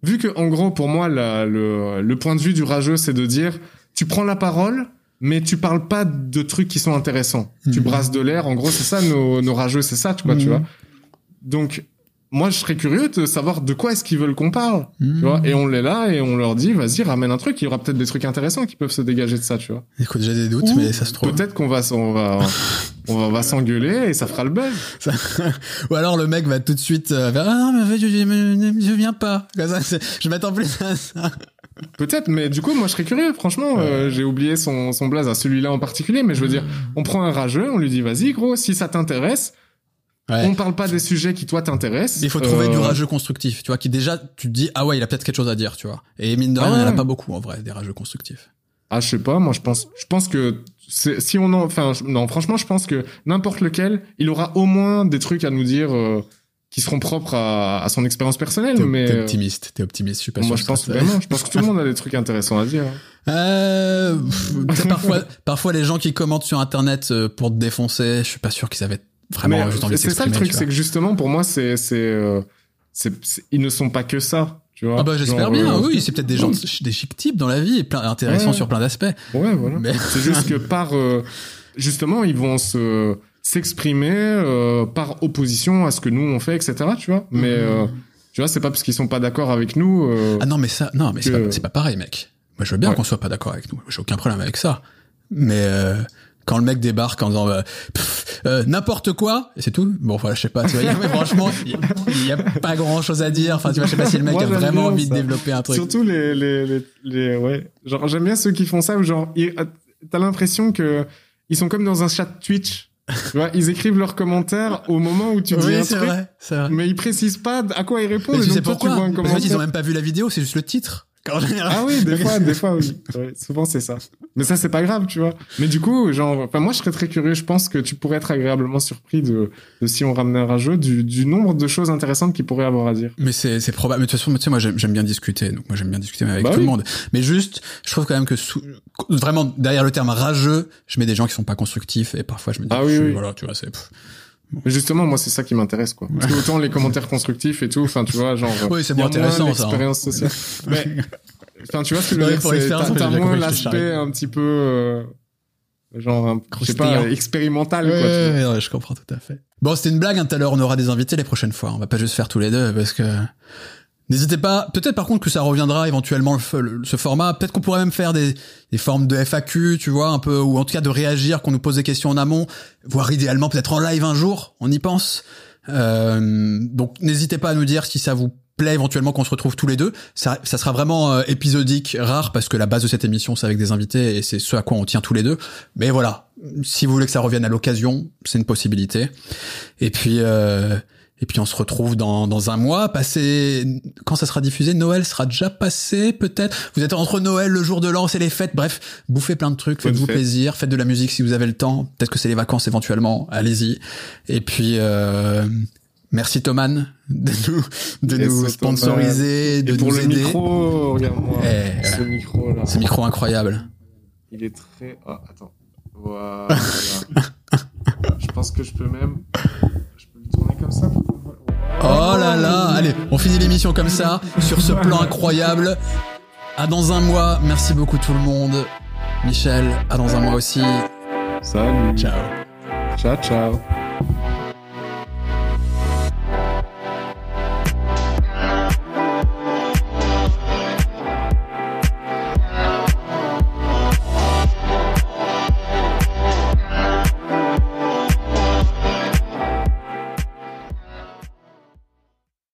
vu que, en gros, pour moi, la- le, le point de vue du rageux, c'est de dire, tu prends la parole, mais tu parles pas de trucs qui sont intéressants. Tu Mhm. brasses de l'air. En gros, c'est ça, nos, nos rageux, c'est ça, tu vois, tu Mhm. vois. Donc, moi, je serais curieux de savoir de quoi est-ce qu'ils veulent qu'on parle. Tu vois, et on l'est là et on leur dit, vas-y, ramène un truc. Il y aura peut-être des trucs intéressants qui peuvent se dégager de ça, tu vois. Écoute, j'ai des doutes, Ou mais ça se trouve. Peut-être qu'on va, on va, on va, s'engueuler et ça fera le buzz. Ça- Ou alors le mec va tout de suite euh, vers ah non mais je, je, je- je viens pas. Comme ça, je m'attends plus à ça. Peut-être, mais du coup, moi, je serais curieux. Franchement, euh, j'ai oublié son, son blaze à celui-là en particulier, mais je veux dire, on prend un rageux, on lui dit, vas-y, gros, si ça t'intéresse, Ouais. on parle pas des sujets qui toi t'intéressent. Il faut trouver Euh, du rageux constructif, tu vois, qui déjà tu te dis ah ouais il a peut-être quelque chose à dire, tu vois. Et mine de Ah rien, il y en a pas beaucoup en vrai des rageux constructifs. Ah, je sais pas, moi, je pense, je pense que si on en, enfin, non, franchement, je pense que n'importe lequel, il aura au moins des trucs à nous dire euh, qui seront propres à, à son expérience personnelle, T'es mais. t'es euh, optimiste, t'es optimiste, je suis pas Moi, sûr je pense vraiment, je pense que tout le monde a des trucs intéressants à dire. Euh, pff, tu sais, parfois, parfois les gens qui commentent sur internet euh, pour te défoncer, je suis pas sûr qu'ils avaient vraiment Mais, juste envie de c'est ça le truc, c'est que justement, pour moi, c'est, c'est, euh, c'est, ils ne sont pas que ça, tu vois. Ah bah j'espère bien, euh, oui, c'est peut-être des gens, des chic types dans la vie et plein intéressants Ouais. sur plein d'aspects. Ouais, voilà. Mais C'est juste que par, euh, justement, ils vont se, s'exprimer euh, par opposition à ce que nous on fait, etc. Tu vois. Mais euh, tu vois, c'est pas parce qu'ils sont pas d'accord avec nous. euh, Ah non, mais ça, non, mais c'est que- pas, c'est pas pareil, mec. Moi, je veux bien Ouais. qu'on soit pas d'accord avec nous. J'ai aucun problème avec ça. Mais euh, quand le mec débarque en disant euh, n'importe quoi, et c'est tout. Bon, voilà, je sais pas. Tu vois, mais franchement, il y, il y a pas grand chose à dire. Enfin, tu vois, je sais pas si le mec Moi, a vraiment bien envie de développer un truc. Surtout les, les, les, les- ouais. Genre, j'aime bien ceux qui font ça où genre, euh, t'as l'impression que ils sont comme dans un chat Twitch. tu vois, ils écrivent leurs commentaires au moment où tu dis oui, un c'est truc, vrai, mais ils précisent pas à quoi ils répondent. Mais tu sais pourquoi tu vois un Parce ont même pas vu la vidéo, c'est juste le titre. En général. Ah oui, des fois, des fois, oui. Ouais, souvent, c'est ça. Mais ça, c'est pas grave, tu vois. Mais du coup, genre, enfin, moi, je serais très curieux. Je pense que tu pourrais être agréablement surpris de, de si on ramenait un rageux, du, du nombre de choses intéressantes qu'il pourrait avoir à dire. Mais c'est c'est probable. Mais de toute façon, tu sais, moi j'aime j'aime bien discuter, donc moi j'aime bien discuter avec Bah tout oui. le monde. Mais juste, je trouve quand même que sous, vraiment derrière le terme rageux, je mets des gens qui sont pas constructifs et parfois je me dis, Ah oui, je- oui. voilà, tu vois, c'est. pff. Mais justement, moi, c'est ça qui m'intéresse, quoi. Parce que autant les commentaires constructifs et tout, enfin, tu vois, genre. Oui, c'est moins intéressant, moins ça, hein. sociale. Mais, enfin, tu vois ce que je veux dire, pour c'est, l'expérience, t'as, moins l'aspect un petit peu, euh, genre, un, je sais pas, expérimental, Ouais, quoi. ouais, ouais, je comprends tout à fait. Bon, c'était une blague, hein, tout à l'heure, on aura des invités les prochaines fois. On va pas juste faire tous les deux parce que. N'hésitez pas, peut-être par contre que ça reviendra éventuellement le, le- ce format. Peut-être qu'on pourrait même faire des, des formes de FAQ, tu vois, un peu, ou en tout cas de réagir, qu'on nous pose des questions en amont, voire idéalement peut-être en live un jour, on y pense. Euh, donc n'hésitez pas à nous dire si ça vous plaît éventuellement qu'on se retrouve tous les deux. Ça, ça sera vraiment euh, épisodique, rare, parce que la base de cette émission, c'est avec des invités et c'est ce à quoi on tient tous les deux. Mais voilà, si vous voulez que ça revienne à l'occasion, c'est une possibilité. Et puis, euh, et puis on se retrouve dans, dans un mois. Passé, quand ça sera diffusé, Noël sera déjà passé, peut-être. Vous êtes entre Noël, le jour de l'an, c'est les fêtes. Bref, bouffez plein de trucs, faites-vous plaisir, faites de la musique si vous avez le temps. Peut-être que c'est les vacances éventuellement. Allez-y. Et puis. Euh, Merci Thoman de nous, de nous sponsoriser, de Et pour nous le aider. micro, regarde-moi. Eh, ce micro là. Ce micro incroyable. Il est très. Oh, attends. Voilà. je pense que je peux même. Je peux le tourner comme ça. Oh là là Allez, on finit l'émission comme ça, sur ce plan incroyable. À dans un mois. Merci beaucoup tout le monde. Michel, à dans un mois aussi. Salut. Ciao. Ciao, ciao.